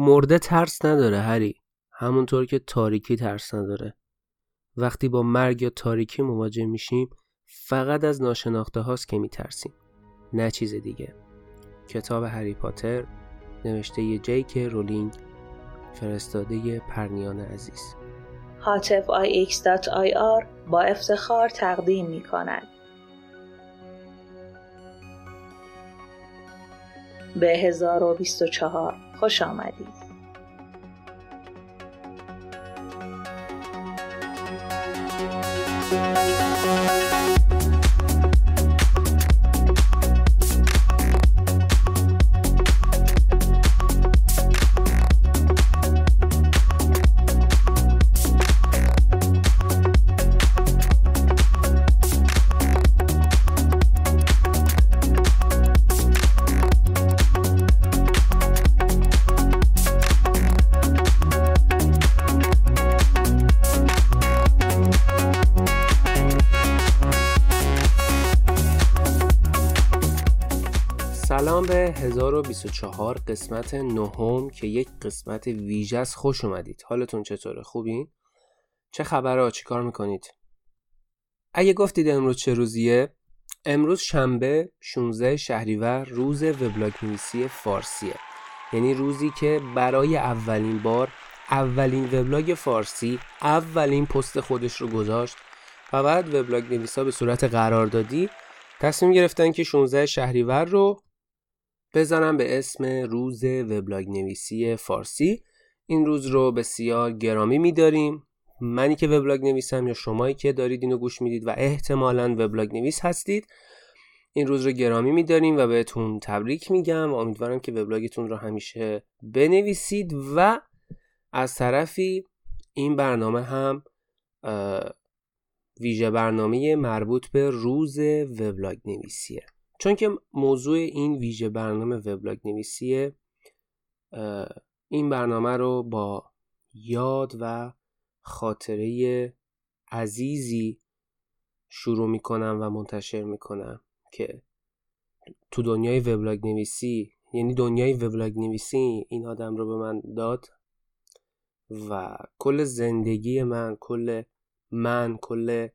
مرده ترس نداره هری. همونطور که تاریکی ترس نداره. وقتی با مرگ یا تاریکی مواجه میشیم فقط از ناشناخته هاست که میترسیم. نه چیز دیگه. کتاب هری پاتر نوشته ی جیک رولینگ فرستاده پرنیان عزیز. هاتف ix.ir با افتخار تقدیم می کند. به 1024 خوش آمدید. 1024 قسمت نهم که یک قسمت ویژه است خوش اومدید. حالتون چطوره؟ خوبین؟ چه خبره؟ چی کار می‌کنید؟ اگه گفتید امروز چه روزیه؟ امروز شنبه 16 شهریور روز وبلاگ نویسی فارسیه. یعنی روزی که برای اولین بار اولین وبلاگ فارسی اولین پست خودش رو گذاشت و بعد وبلاگ نویسا به صورت قراردادی تصمیم گرفتن که 16 شهریور رو بزنم به اسم روز وبلاگ نویسی فارسی. این روز رو بسیار گرامی میداریم. منی که وبلاگ نویسم یا شمایی که دارید اینو گوش می‌دید و احتمالا وبلاگ نویس هستید این روز رو گرامی میداریم و بهتون تبریک میگم. و امیدوارم که وبلاگتون رو همیشه بنویسید و از طرفی این برنامه هم ویژه برنامه مربوط به روز وبلاگ نویسیه چون که موضوع این ویژه برنامه وبلاگ نویسیه این برنامه رو با یاد و خاطره عزیزی شروع می‌کنم و منتشر می‌کنم که تو دنیای وبلاگ نویسی یعنی دنیای وبلاگ نویسی این آدم رو به من داد و کل زندگی من کل من کل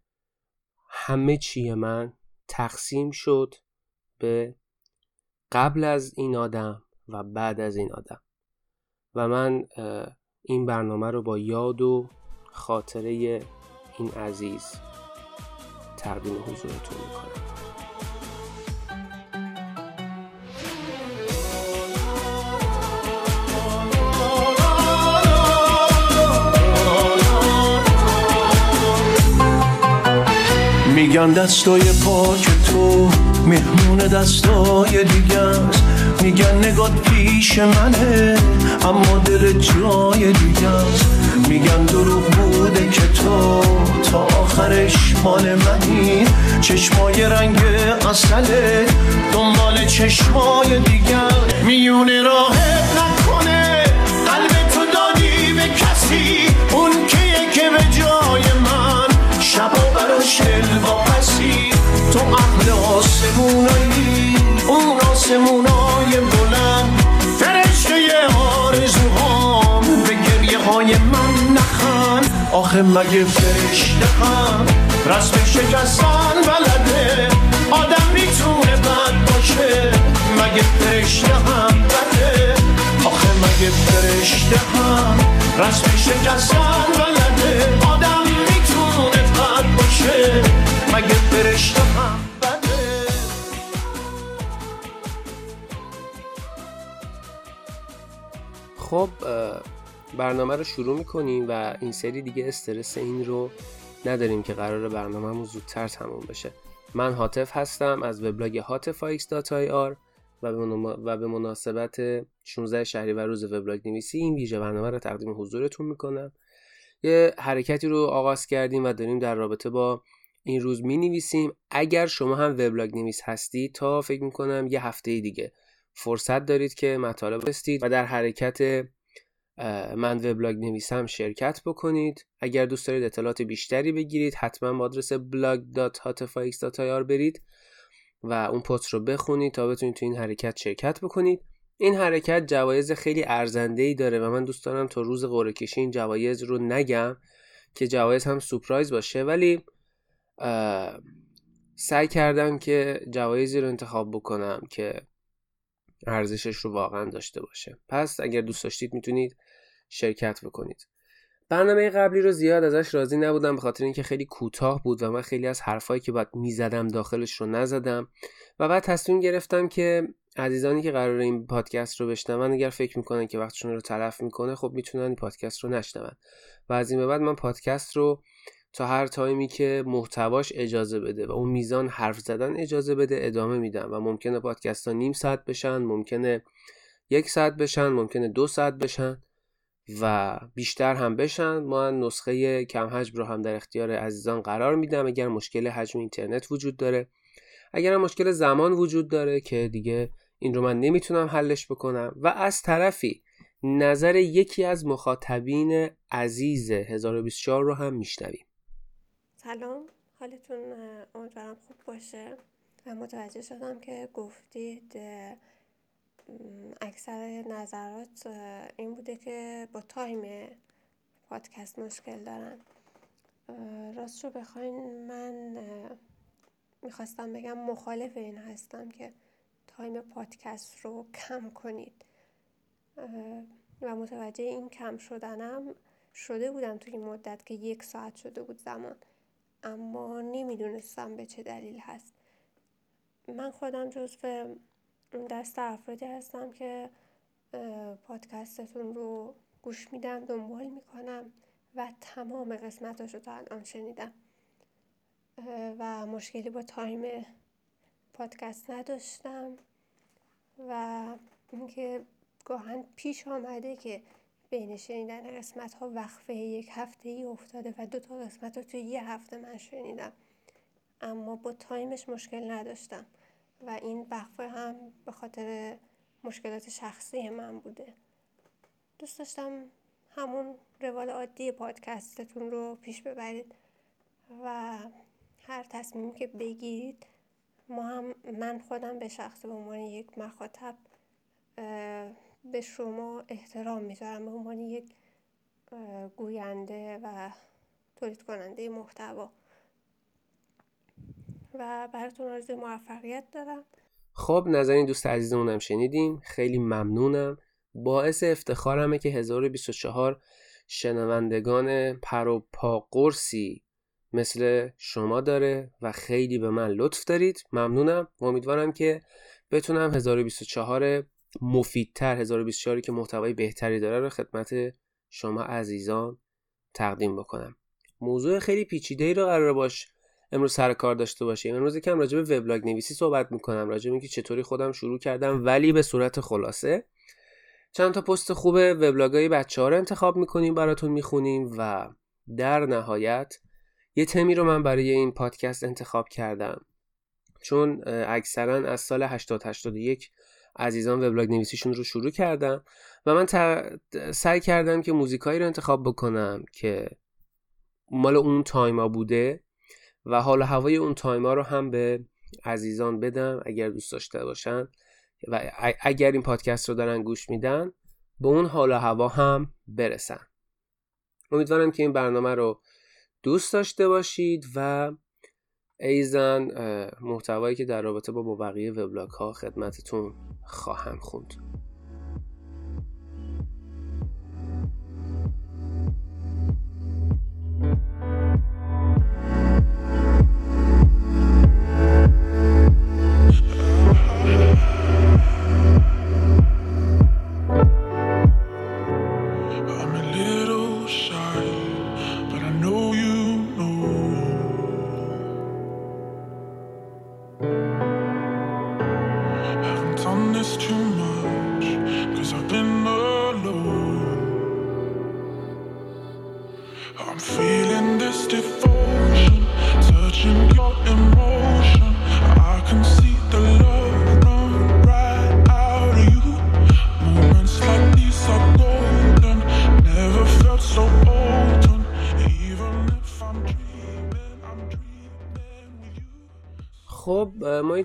همه چی من تقسیم شد به قبل از این آدم و بعد از این آدم. و من این برنامه رو با یاد و خاطره این عزیز تقدیم حضورتون می‌کنم. میگن دستای پاک تو مهمون دستای دیگه است. میگن نگات پیش منه اما دل جای دیگه است. میگن دروغ بوده که تو تا آخرش مال منی. چشمای رنگ اصله دنبال چشمای دیگر میونه راهت نکنه قلب تو دادی به کسی. اون کیه که به جای من شبا براش پسی تو اهل آسمونایی اون آسمونای بلند. فرشته آرزوهام به گریه های من نخند. آخه مگه فرشته هم رسم شکستن بلده. آدم می‌تونه بد باشه. مگه فرشته هم بده. آخه مگه فرشته هم رسم شکستن بلده. باشه مگه فرشته هم خب برنامه رو شروع می‌کنیم و این سری دیگه استرس این رو نداریم که قرار برنامهمون زودتر تموم بشه. من حاطف هستم از وبلاگ hatifix.ir و و به مناسبت 16 شهریور روز وبلاگ نویسی این ویژه برنامه رو تقدیم حضورتون می‌کنم. یه حرکتی رو آغاز کردیم و داریم در رابطه با این روز می نویسیم اگر شما هم وبلاگ نویس هستید تا فکر می‌کنم یه هفته دیگه فرصت دارید که مطالب بستید و در حرکت من وبلاگ نویسم شرکت بکنید. اگر دوست دارید اطلاعات بیشتری بگیرید حتما با آدرس blog.hatfax.ir برید و اون پست رو بخونید تا بتونید تو این حرکت شرکت بکنید. این حرکت جوایز خیلی ارزنده ای داره و من دوست دارم تا روز قرعه کشی این جوایز رو نگم که جوایز هم سپرایز باشه. ولی سعی کردم که جوایزی رو انتخاب بکنم که ارزشش رو واقعا داشته باشه. پس اگر دوست داشتید می‌تونید شرکت بکنید. برنامه قبلی رو زیاد ازش راضی نبودم به خاطر اینکه خیلی کوتاه بود و من خیلی از حرفایی که باید می‌زدم داخلش رو نزدم. و بعد تصمیم گرفتم که عزیزانی که قرار این پادکست رو بشنون اگر فکر می‌کنن که وقتشون رو تلف می‌کنه خب می‌تونن این پادکست رو نشنون. و از این به بعد من پادکست رو تا هر تایمی که محتواش اجازه بده و اون میزان حرف زدن اجازه بده ادامه میدم. و ممکنه پادکست ها نیم ساعت بشن ممکنه یک ساعت بشن ممکنه دو ساعت بشن و بیشتر هم بشن. ما نسخه کم حجم رو هم در اختیار عزیزان قرار میدم. اگر مشکل حجم اینترنت وجود داره اگر مشکل زمان وجود داره که دیگه این رو من نمی‌تونم حلش بکنم. و از طرفی نظر یکی از مخاطبین عزیز 1024 رو هم میشنویم. سلام. حالتون امیدوارم خوب باشه. و متوجه شدم که گفتید اکثر نظرات این بوده که با تایم پادکست مشکل دارن. راست رو بخواین من می‌خواستم بگم مخالف این هستم که تایم پادکست رو کم کنید. و متوجه این کم شدنم شده بودم توی این مدت که یک ساعت شده بود زمان. اما نمی‌دونستم به چه دلیل هست. من خودم جزو دست افرادی هستم که پادکستتون رو گوش میدم دنبال می‌کنم و تمام قسمتاش رو تا الان شنیدم. و مشکلی با time پادکست نداشتم و اینکه گاهاً پیش آمده که بین شنیدن قسمت ها وقفه یک هفته ای افتاده و دو تا قسمت رو توی یه هفته من شنیدم. اما با time ش مشکل نداشتم و این وقفه هم به خاطر مشکلات شخصی من بوده. دوست داشتم همون روال عادی پادکستتون رو پیش ببرید و هر تصمیمی که بگیرید ما هم من خودم به شخص به عنوان یک مخاطب به شما احترام می‌ذارم. به عنوان یک گوینده و تولید کننده محتوا. و براتون آرزوی موفقیت دارم. خب نظر این دوست عزیزمونم شنیدیم خیلی ممنونم. باعث افتخارمه که 1024 شنوندگان پر و پا قرصی مثل شما داره و خیلی به من لطف دارید. ممنونم. امیدوارم که بتونم 1024 مفیدتر 1024 که محتوای بهتری داره رو خدمت شما عزیزان تقدیم بکنم. موضوع خیلی پیچیده ای رو قرار باش امروز سر کار داشته باشیم. امروز کم راجع به وبلاگ نویسی صحبت می‌کنم راجع به اینکه چطوری خودم شروع کردم ولی به صورت خلاصه. چند تا پست خوب وبلاگای بچه ها رو انتخاب می‌کنیم براتون می‌خونیم و در نهایت یه تمی رو من برای این پادکست انتخاب کردم. چون اکثرا از سال 80 81 عزیزان وبلاگ نویسیشون رو شروع کردم و من سعی کردم که موزیکایی رو انتخاب بکنم که مال اون تایما بوده و حال هوای اون تایما رو هم به عزیزان بدم اگر دوست داشته باشن و اگر این پادکست رو دارن گوش میدن به اون حال و هوا هم برسن. امیدوارم که این برنامه رو دوست داشته باشید و ایزن محتوایی که در رابطه با بقیه وبلاگ ها خدمتتون خواهم خوند.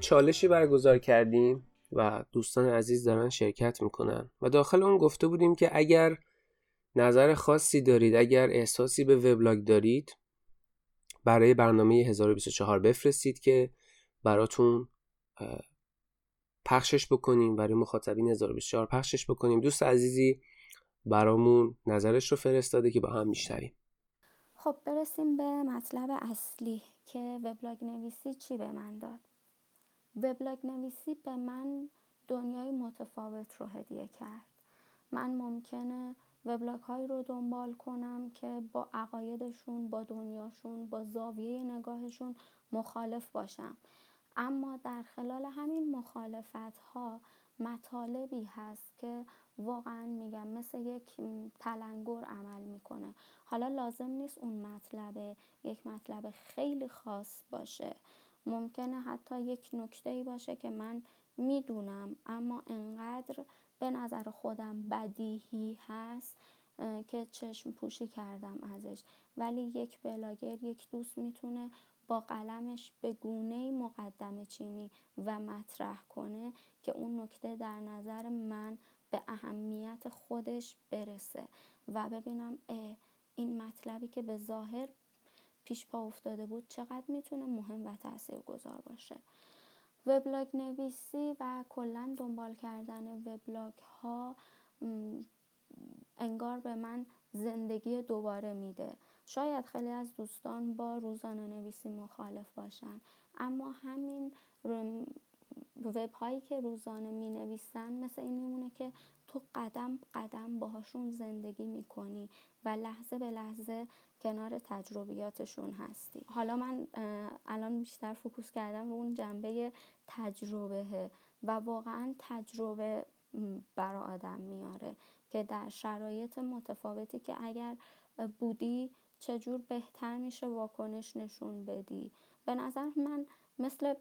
چالشی برگزار کردیم و دوستان عزیز دارن شرکت می‌کنن. و داخل اون گفته بودیم که اگر نظر خاصی دارید اگر احساسی به وبلاگ دارید برای برنامه 1024 بفرستید که براتون پخشش بکنیم برای مخاطبین 1024 پخشش بکنیم. دوست عزیزی برامون نظرش رو فرستاده که با هم میشنویم خب برسیم به مطلب اصلی که وبلاگ نویسی چی به من داد؟ وبلاگ نویسی به من دنیای متفاوت رو هدیه کرد. من ممکنه وبلاگ هایی رو دنبال کنم که با عقایدشون با دنیاشون با زاویه نگاهشون مخالف باشم. اما در خلال همین مخالفت ها مطالبی هست که واقعا میگم مثل یک تلنگر عمل می‌کنه. حالا لازم نیست اون مطلب یک مطلب خیلی خاص باشه. ممکنه حتی یک نکته ای باشه که من می‌دونم اما انقدر به نظر خودم بدیهی هست که چشم پوشی کردم ازش. ولی یک بلاگر یک دوست می‌تونه با قلمش به گونه مقدم چینی و مطرح کنه که اون نکته در نظر من به اهمیت خودش برسه. و ببینم این مطلبی که به ظاهر پیش پا افتاده بود چقدر می‌تونه مهم و تأثیر گذار باشه. وبلاگ نویسی و کلا دنبال کردن وبلاگ ها انگار به من زندگی دوباره میده. شاید خیلی از دوستان با روزانه نویسی مخالف باشن اما همین وب هایی که روزانه می نویسن مثل این میمونه که تو قدم قدم باهاشون زندگی می‌کنی و لحظه به لحظه کنار تجربیاتشون هستی. حالا من الان بیشتر فکوس کردم رو اون جنبه تجربه و واقعا تجربه برا آدم میاره که در شرایط متفاوتی که اگر بودی چجور بهتر میشه واکنش نشون بدی. به نظر من مثل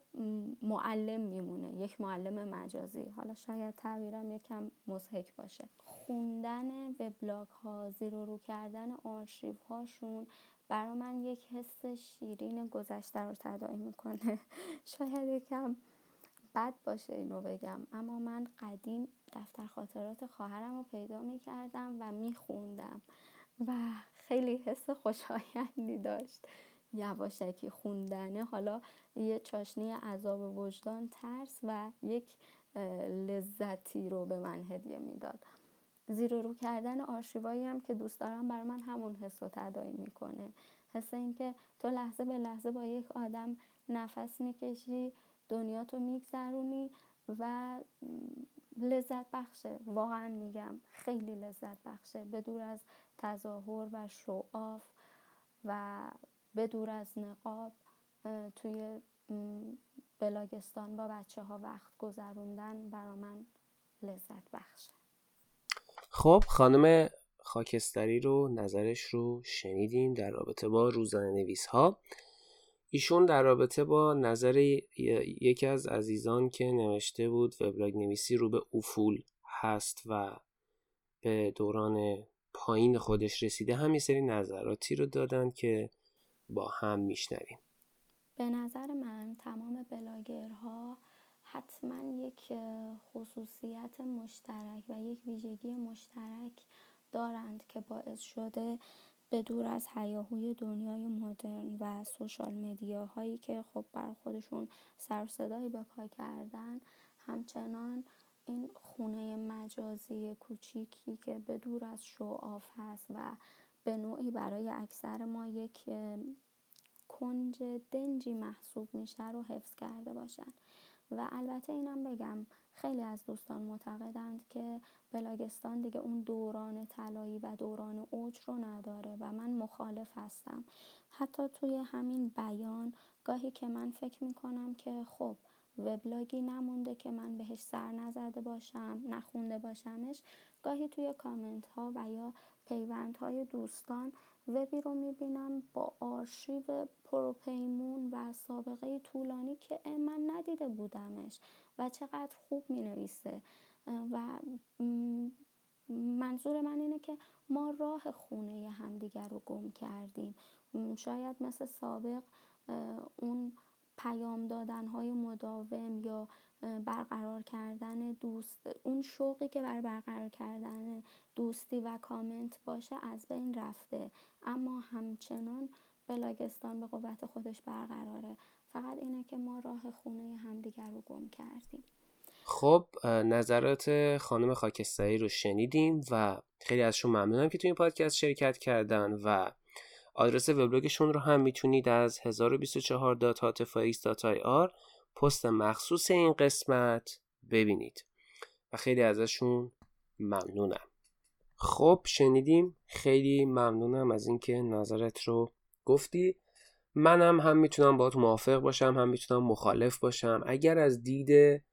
معلم میمونه یک معلم مجازی. حالا شاید تعبیرم یکم مزهک باشه. خوندن وبلاگ ها زیر و رو کردن آرشیو هاشون برا من یک حس شیرین گذشته رو تداعی می‌کنه. شاید یکم بد باشه اینو بگم. اما من قدیم دفتر خاطرات خواهرم رو پیدا می‌کردم و میخوندم و خیلی حس خوشایندی داشت. یواشکی خوندنه حالا یه چاشنی عذاب وجدان ترس و یک لذتی رو به من هدیه می‌داد. زیر رو کردن آرشیوایی هم که دوست دارم برای من همون حس رو تدایی می‌کنه. حس اینکه تو لحظه به لحظه با یک آدم نفس می‌کشی دنیا تو میگذرونی و لذت بخشه. واقعا میگم خیلی لذت بخشه. به دور از تظاهر و شعاف و به دور از نقاب توی بلاگستان با بچه ها وقت گذروندن برا من لذت بخشه خب خانم خاکستری رو نظرش رو شنیدیم در رابطه با روزانه نویس ها ایشون در رابطه با نظر یکی از عزیزان که نوشته بود وبلاگ نویسی رو به افول هست و به دوران پایین خودش رسیده همین سری نظراتی رو دادن که با هم میشنویم. به نظر من تمام بلاگرها حتما یک خصوصیت مشترک و یک ویژگی مشترک دارند که باعث شده به دور از حیاهوی دنیای مدرن و سوشال مدیاهایی که خب بر خودشون سر صدایی به پا کردن همچنان این خونه مجازی کوچیکی که به دور از شعاف هست و به نوعی برای اکثر ما یک کنج دنجی محسوب میشه رو حفظ کرده باشن. و البته اینم بگم خیلی از دوستان معتقدند که بلاگستان دیگه اون دوران طلایی و دوران اوج رو نداره و من مخالف هستم. حتی توی همین بیان گاهی که من فکر می‌کنم که خب وبلاگی نمونده که من بهش سر نزده باشم نخونده باشمش گاهی توی کامنت ها و یا پیوند های دوستان وبی رو می‌بینم با آرشیو پروپیمون و سابقه طولانی که من ندیده بودمش و چقدر خوب می نویسه و منظور من اینه که ما راه خونه همدیگر رو گم کردیم. شاید مثل سابق اون پیام دادن های مداوم یا برقرار کردن دوست. اون شوقی که بر برقرار کردن دوستی و کامنت باشه از بین رفته. اما همچنان بلاگستان به قوت خودش برقراره. فقط اینه که ما راه خونه همدیگر رو گم کردیم. خب نظرات خانم خاکستری رو شنیدیم و خیلی ازشون ممنونم که تو این پادکست شرکت کردن و آدرس وبلاگشون رو هم می‌تونید از 1024.hatfax.ir پست مخصوص این قسمت ببینید. و خیلی ازشون ممنونم. خب شنیدیم. خیلی ممنونم از اینکه نظرت رو گفتی. منم هم می‌تونم باهات موافق باشم هم می‌تونم مخالف باشم. اگر از دید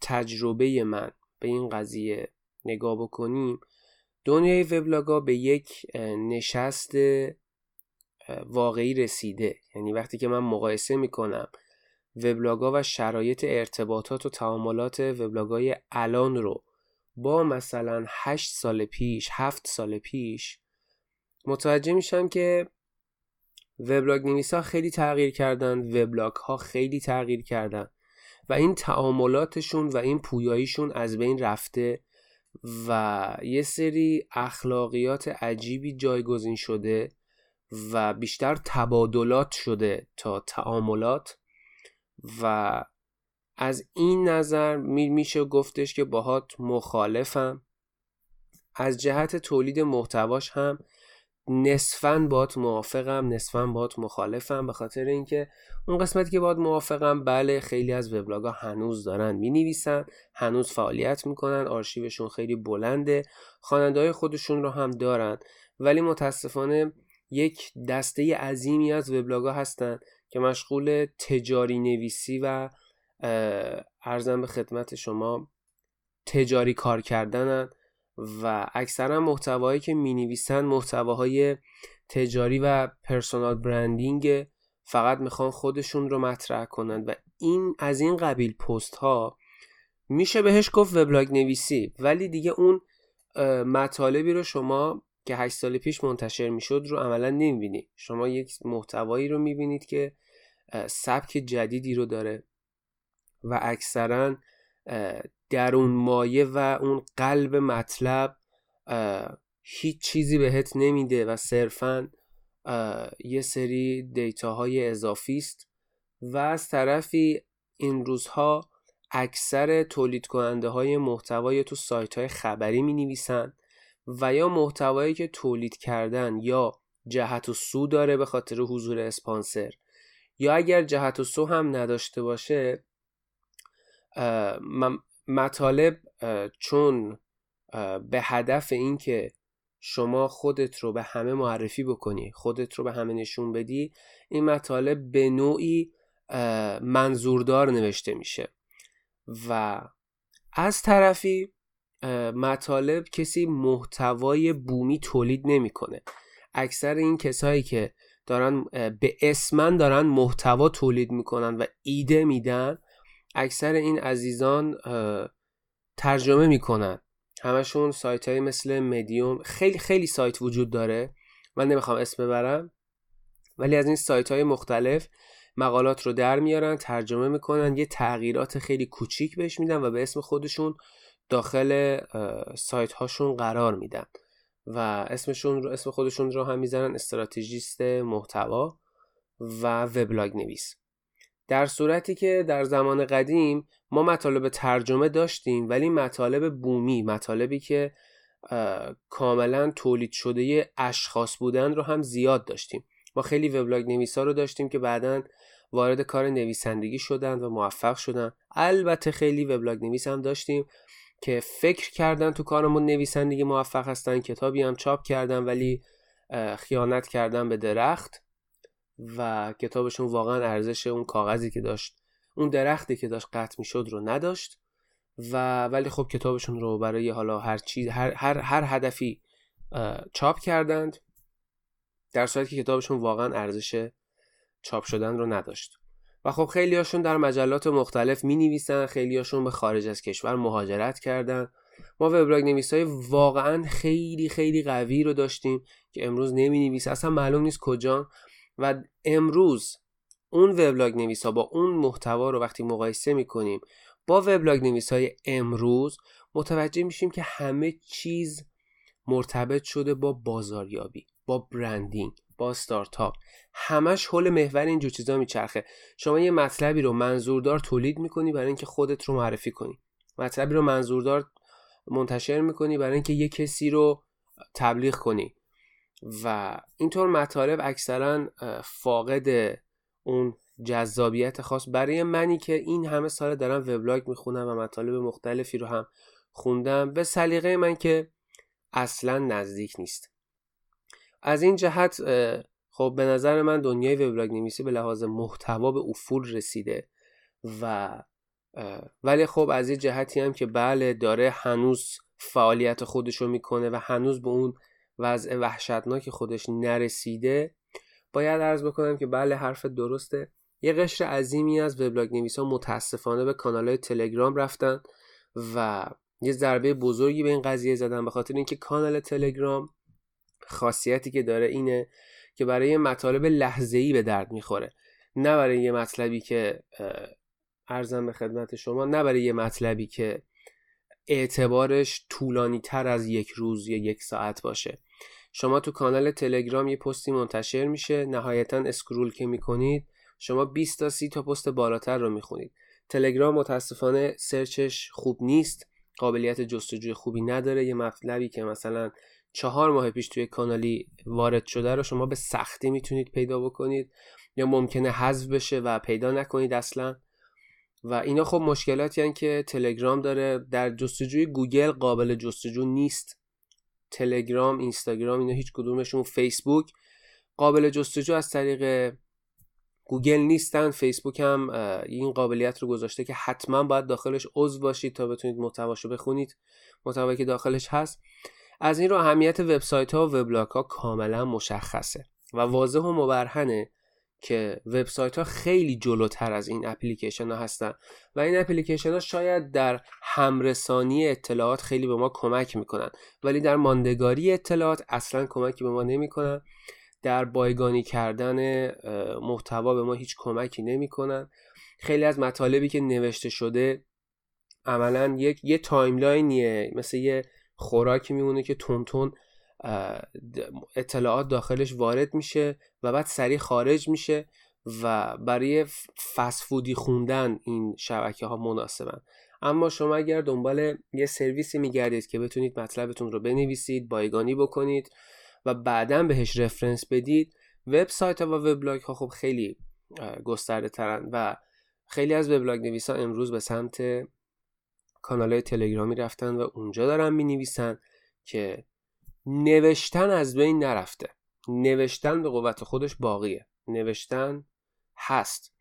تجربه من به این قضیه نگاه بکنیم دنیای وبلاگا به یک نشست واقعی رسیده. یعنی وقتی که من مقایسه می‌کنم وبلاگا و شرایط ارتباطات و تعاملات وبلاگای الان رو با مثلا 8 سال پیش 7 سال پیش متوجه میشم که وبلاگ نویسا خیلی تغییر کردن وبلاگ ها خیلی تغییر کردن و این تعاملاتشون و این پویاییشون از بین رفته و یه سری اخلاقیات عجیبی جایگزین شده و بیشتر تبادلات شده تا تعاملات. و از این نظر میشه گفتش که باهات مخالفم. از جهت تولید محتواش هم نصفا بات موافقم نصفا بات مخالفم به خاطر اینکه اون قسمتی که بات موافقم بله خیلی از وبلاگ ها هنوز دارن می نویسن هنوز فعالیت می‌کنن آرشیوشون خیلی بلنده خواننده خودشون رو هم دارن. ولی متاسفانه یک دسته عظیمی از وبلاگ ها هستن که مشغول تجاری نویسی و ارزم به خدمت شما تجاری کار کردنن و اکثرا محتوایی که می نویسن محتواهای تجاری و پرسونال برندینگ فقط می‌خوان خودشون رو مطرح کنند و این از این قبیل پست ها میشه بهش گفت وبلاگ نویسی ولی دیگه اون مطالبی رو شما که 8 سال پیش منتشر می‌شد رو عملا نمی‌بینید شما یک محتوایی رو می‌بینید که سبک جدیدی رو داره و اکثرا در اون مایه و اون قلب مطلب هیچ چیزی بهت نمیده و صرفا یه سری دیتاهای اضافی است و از طرفی این روزها اکثر تولید کننده های محتوای تو سایت های خبری می نویسن و یا محتوایی که تولید کردن یا جهت و سو داره به خاطر حضور اسپانسر. یا اگر جهت و سو هم نداشته باشه مطالب چون به هدف اینکه شما خودت رو به همه معرفی بکنی خودت رو به همه نشون بدی این مطالب به نوعی منظوردار نوشته میشه. و از طرفی مطالب کسی محتوای بومی تولید نمی‌کنه. اکثر این کسایی که دارن به اسمن دارن محتوا تولید می‌کنن و ایده میدن اکثر این عزیزان ترجمه می‌کنن. همشون سایت های مثل مدیوم خیلی خیلی سایت وجود داره. من نمی‌خوام اسم ببرم. ولی از این سایت های مختلف مقالات رو در میارن ترجمه می‌کنن یه تغییرات خیلی کوچیک بهش میدن و به اسم خودشون داخل سایت هاشون قرار میدن و اسمشون رو اسم خودشون رو هم می‌زنن استراتژیست محتوا و وبلاگ نویس. در صورتی که در زمان قدیم ما مطالب ترجمه داشتیم ولی مطالب بومی مطالبی که کاملا تولید شده اشخاص بودن رو هم زیاد داشتیم. ما خیلی وبلاگ نویسا رو داشتیم که بعدا وارد کار نویسندگی شدن و موفق شدن. البته خیلی وبلاگ نویس هم داشتیم. که فکر کردن تو کارمون نویسندگی موفق هستن کتابی هم چاپ کردن ولی خیانت کردن به درخت و کتابشون واقعا ارزش اون کاغذی که داشت اون درختی که داشت قطع می‌شد رو نداشت و ولی خب کتابشون رو برای حالا هر چیز هر, هر, هر هدفی چاپ کردند در صورتی که کتابشون واقعا ارزش چاپ شدن رو نداشت. و خب خیلی هاشون در مجلات مختلف می نویسن خیلی هاشون به خارج از کشور مهاجرت کردن. ما وبلاگ نویس های واقعا خیلی خیلی قوی رو داشتیم که امروز نمی نویسه اصلا معلوم نیست کجا. و امروز اون وبلاگ نویس ها با اون محتوا رو وقتی مقایسه می‌کنیم با وبلاگ نویس های امروز متوجه میشیم که همه چیز مرتبط شده با بازاریابی با برندینگ. با استارتاپ همش حول محور اینجور چیزا میچرخه. شما یه مطلبی رو منظوردار تولید می‌کنی برای اینکه خودت رو معرفی کنی. مطلبی رو منظوردار منتشر می‌کنی برای اینکه یه کسی رو تبلیغ کنی. و اینطور مطالب اکثرا فاقد اون جذابیت خاص. برای منی که این همه سال دارم وبلاگ می‌خونم و مطالب مختلفی رو هم خوندم. به سلیقه من که اصلا نزدیک نیست. از این جهت خب به نظر من دنیای وبلاگ نویسی به لحاظ محتوا به افول رسیده و ولی خب از یه جهتی هم که بله داره هنوز فعالیت خودشو می‌کنه و هنوز به اون وضع وحشتناک خودش نرسیده باید عرض بکنم که بله حرف درسته. یه قشر عظیمی از وبلاگ نویسا متاسفانه به کانال های تلگرام رفتن و یه ضربه بزرگی به این قضیه زدن به خاطر اینکه کانال تلگرام خاصیتی که داره اینه که برای مطالب لحظه‌ای به درد می‌خوره. نه برای یه مطلبی که ارزم به خدمت شما نه برای یه مطلبی که اعتبارش طولانی تر از یک روز یا یک ساعت باشه. شما تو کانال تلگرام یه پستی منتشر میشه نهایتا اسکرول که می‌کنید شما 20 تا 30 تا پست بالاتر رو می‌خونید. تلگرام متاسفانه سرچش خوب نیست قابلیت جستجوی خوبی نداره. یه مطلبی که مثلا چهار ماه پیش توی کانالی وارد شده رو شما به سختی می‌تونید پیدا بکنید یا ممکنه حذف بشه و پیدا نکنید اصلا. و اینا خب مشکلاتی هن که تلگرام داره. در جستجوی گوگل قابل جستجو نیست. تلگرام اینستاگرام اینا هیچ کدومشون. فیسبوک قابل جستجو از طریق گوگل نیستن. فیسبوک هم این قابلیت رو گذاشته که حتما باید داخلش عضو باشید تا بتونید محتواشو بخونید. محتوایی که داخلش هست. از این رو اهمیت وبسایت ها و وبلاگ ها کاملا مشخصه و واضح و مبرهنه که وبسایت ها خیلی جلوتر از این اپلیکیشن ها هستن و این اپلیکیشن ها شاید در همرسانی اطلاعات خیلی به ما کمک می‌کنن ولی در ماندگاری اطلاعات اصلا کمکی به ما نمی‌کنن. در بایگانی کردن محتوا به ما هیچ کمکی نمی‌کنن. خیلی از مطالبی که نوشته شده عملا یک یه timeline یه مثل یه خوراکی میمونه که تون اطلاعات داخلش وارد میشه و بعد سریع خارج میشه و برای فسفودی خوندن این شبکه ها مناسبن. اما شما اگر دنبال یه سرویسی میگردید که بتونید مطلبتون رو بنویسید بایگانی بکنید و بعدا بهش رفرنس بدید وبسایت ها و وبلاگ ها خب خیلی گسترده ترن و خیلی از وبلاگ نویسان امروز به سمت کانال تلگرامی رفتن و اونجا دارن می نویسن که نوشتن از بین نرفته. نوشتن به قوت خودش باقیه. نوشتن هست.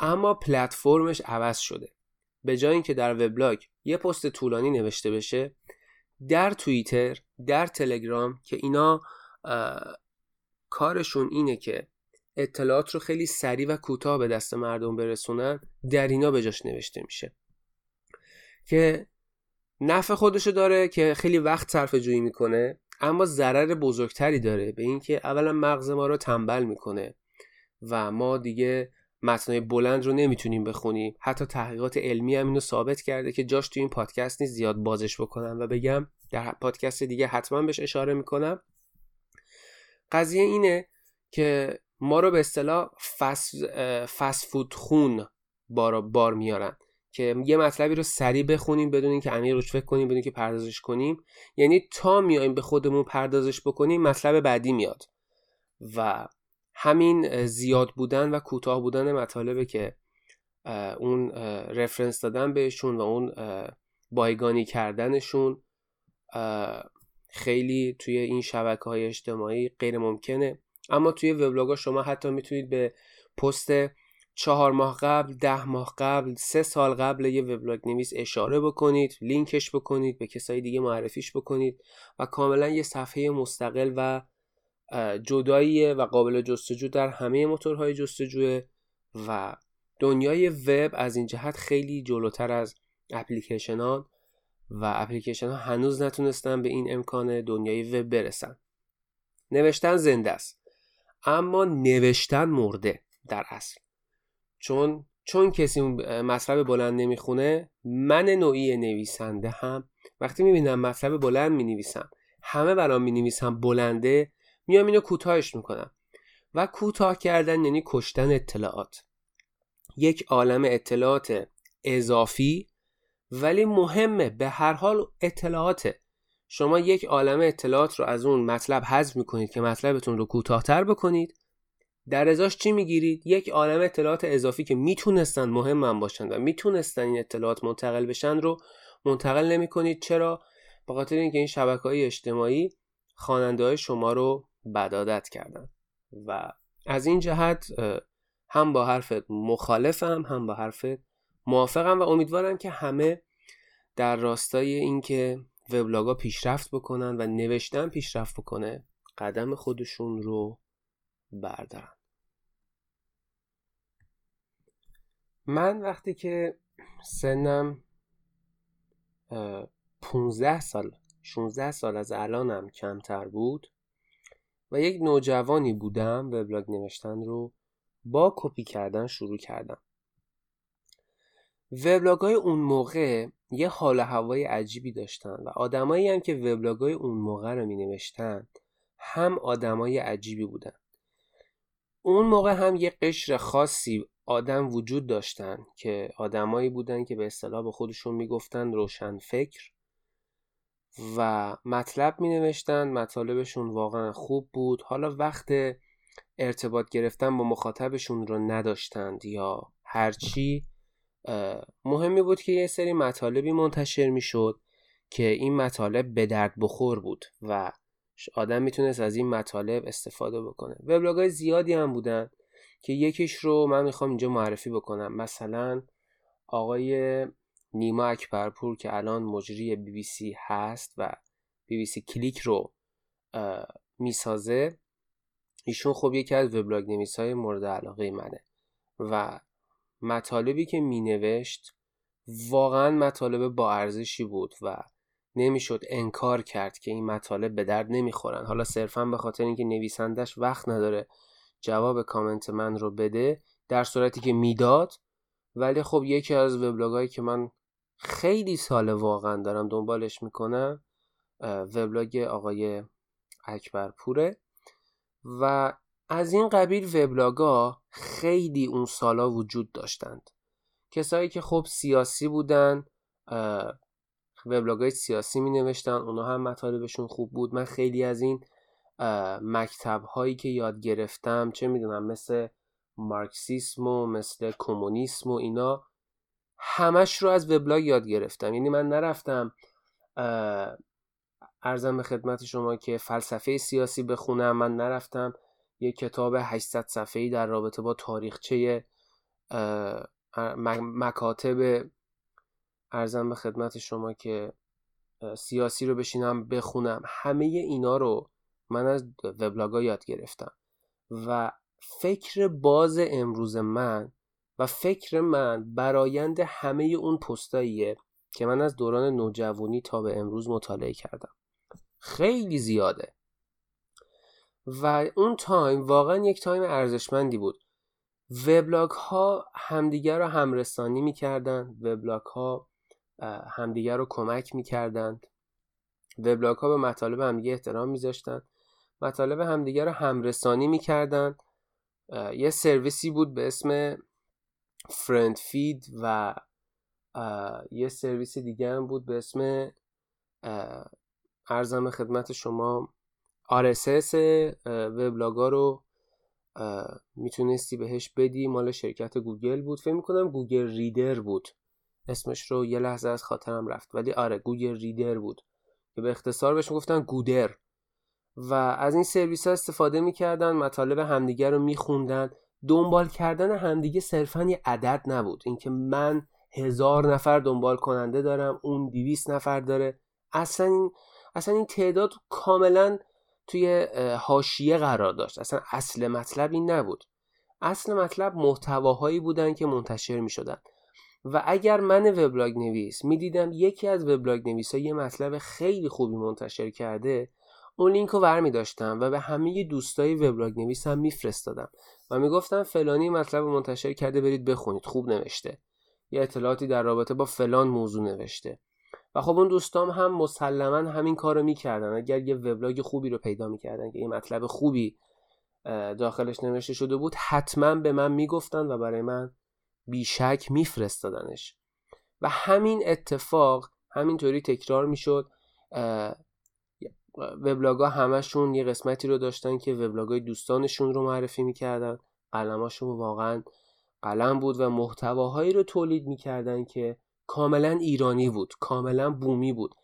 اما پلتفرمش عوض شده. به جای اینکه در وبلاگ یه پست طولانی نوشته بشه در توییتر در تلگرام که اینا کارشون اینه که اطلاعات رو خیلی سریع و کوتاه به دست مردم برسونن در اینا به جاش نوشته میشه. که نفع خودشو داره که خیلی وقت صرف جویی می‌کنه اما ضرر بزرگتری داره به اینکه اولا مغز ما رو تنبل می‌کنه و ما دیگه متنای بلند رو نمی‌تونیم بخونیم. حتی تحقیقات علمی هم اینو ثابت کرده که جاش تو این پادکست نیست زیاد بازش بکنم و بگم در پادکست دیگه حتما بهش اشاره می‌کنم. قضیه اینه که ما رو به اصطلاح فسفود خون بار, بار میارن. که یه مطلبی رو سریع بخونیم بدون اینکه عمیق روش فکر کنیم بدون که پردازش کنیم. یعنی تا میایم به خودمون پردازش بکنیم مطلب بعدی میاد. و همین زیاد بودن و کوتاه بودن مطالبه که اون رفرنس دادن بهشون و اون بایگانی کردنشون خیلی توی این شبکه های اجتماعی غیر ممکنه اما توی وبلاگ شما حتی می‌تونید به پست چهار ماه قبل ده ماه قبل سه سال قبل یه وبلاگ نویس اشاره بکنید لینکش بکنید به کسای دیگه معرفیش بکنید و کاملا یه صفحه مستقل و جداییه و قابل جستجو در همه موتورهای جستجوه و دنیای وب از این جهت خیلی جلوتر از اپلیکیشنان و اپلیکیشن ها هنوز نتونستن به این امکان دنیای وب برسن. نوشتن زنده است اما نوشتن مرده در اصل. چون چون کسی مطلب بلند نمی‌خونه من نوعی نویسنده هم. وقتی می‌بینم مطلب بلند می‌نویسم همه برام می‌نویسم بلنده میام اینو کوتاهش می‌کنم. و کوتاه کردن یعنی کشتن اطلاعات. یک عالم اطلاعات اضافی ولی مهمه. به هر حال اطلاعاته. شما یک عالم اطلاعات رو از اون مطلب حذف می‌کنید که مطلبتون رو کوتاهتر بکنید. در ازاش چی می‌گیرید؟ یک عالم اطلاعات اضافی که می‌تونستن مهم باشن و می‌تونستن این اطلاعات منتقل بشن رو منتقل نمی کنید چرا؟ به خاطر اینکه این شبکه های اجتماعی خواننده های شما رو بدادت کردن. و از این جهت هم با حرف مخالفم هم با حرف موافقم و امیدوارم که همه در راستای اینکه وبلاگا پیشرفت بکنن و نوشتن پیشرفت بکنه قدم خودشون رو بردارن. من وقتی که سنم 15 سال 16 سال از الانم کمتر بود و یک نوجوانی بودم وبلاگ نوشتن رو با کپی کردن شروع کردم. وبلاگ های اون موقع یه حال هوای عجیبی داشتن و آدمایی هم که وبلاگ های اون موقع رو می نوشتن هم آدمای عجیبی بودن. اون موقع هم یه قشر خاصی آدم وجود داشتن که آدمایی بودن که به اصطلاح به خودشون می‌گفتن روشن فکر و مطلب می نوشتن مطالبشون واقعا خوب بود. حالا وقت ارتباط گرفتن با مخاطبشون رو نداشتند یا هرچی مهمی بود که یه سری مطالبی منتشر می شد که این مطالب به درد بخور بود و آدم می‌تونست از این مطالب استفاده بکنه. وبلاگ های زیادی هم بودن. که یکیش رو من می‌خوام اینجا معرفی بکنم. مثلا آقای نیما اکبرپور که الان مجری بی بی سی هست و بی بی سی کلیک رو می‌سازه ایشون خب یکی از وبلاگ نویس های مورد علاقه منه و مطالبی که مینوشت واقعا مطالب با ارزشی بود و نمی‌شد انکار کرد که این مطالب به درد نمی‌خورن. حالا صرفا به خاطر اینکه نویسندش وقت نداره جواب کامنت من رو بده در صورتی که می‌داد. ولی خب یکی از وبلاگایی که من خیلی سال واقعا دارم دنبالش می‌کنم وبلاگ آقای اکبرپوره. و از این قبیل وبلاگا خیلی اون سالا وجود داشتند. کسایی که خب سیاسی بودن وبلاگ سیاسی می نوشتن اونا هم مطالبشون خوب بود. من خیلی از این مکتب هایی که یاد گرفتم چه می‌دونم مثل مارکسیسم و مثل کمونیسم و اینا همش رو از وبلاگ یاد گرفتم. یعنی من نرفتم ارزم به خدمت شما که فلسفه سیاسی بخونم من نرفتم یه کتاب 800 صفحه‌ای در رابطه با تاریخچه مکاتب ارزم به خدمت شما که سیاسی رو بشینم بخونم. همه اینا رو من از وبلاگا یاد گرفتم. و فکر باز امروز من و فکر من برایند همه اون پستاییه که من از دوران نوجوانی تا به امروز مطالعه کردم. خیلی زیاده. و اون time واقعا یک تایم ارزشمندی بود. وبلاگ ها همدیگر رو همرسانی می‌کردن وبلاگ ها همدیگر رو کمک می‌کردند. وبلاگ ها به مطالب همدیگه احترام میذاشتن. مطالب همدیگه رو همرسانی می‌کردن. یه سرویسی بود به اسم FriendFeed و یه سرویس دیگه هم بود به اسم عرضم خدمت شما RSS وبلاگا رو می‌تونستی بهش بدی. مال شرکت گوگل بود. فکر می‌کنم Google Reader بود. اسمش رو یه لحظه از خاطرم رفت. ولی آره گوگل ریدر بود. که به اختصار بهش می‌گفتن گودر. و از این سرویس ها استفاده می‌کردن مطالب همدیگه رو میخوندن. دنبال کردن همدیگه صرفا یه عدد نبود. اینکه من هزار نفر دنبال کننده دارم اون دیویس نفر داره. اصلا اصلا این تعداد کاملا توی هاشیه قرار داشت. اصلا اصل مطلب این نبود. اصل مطلب محتواهایی بودن که منتشر می شدن و اگر من وبلاگ نویس می‌دیدم یکی از وبلاگ نویس ها یه مطلب خیلی خوبی منتشر کرده. اون لینک رو ور داشتم و به همه دوستای وبلاگ نویس هم میفرستادم و می‌گفتن فلانی مطلب منتشر کرده برید بخونید خوب نوشته. یه اطلاعاتی در رابطه با فلان موضوع نوشته. و خب اون دوستام هم مسلما همین کارو می‌کردن. اگر یه وبلاگ خوبی رو پیدا می‌کردن که یه مطلب خوبی داخلش نوشته شده بود حتما به من می‌گفتن و برای من بیشک میفرستادنش. و همین اتفاق همینطوری تکرار می‌شد. وبلاگا همشون یه قسمتی رو داشتن که وبلاگای دوستانشون رو معرفی می‌کردن. قلماشون واقعا قلم بود و محتواهایی رو تولید می‌کردن که کاملا ایرانی بود کاملا بومی بود.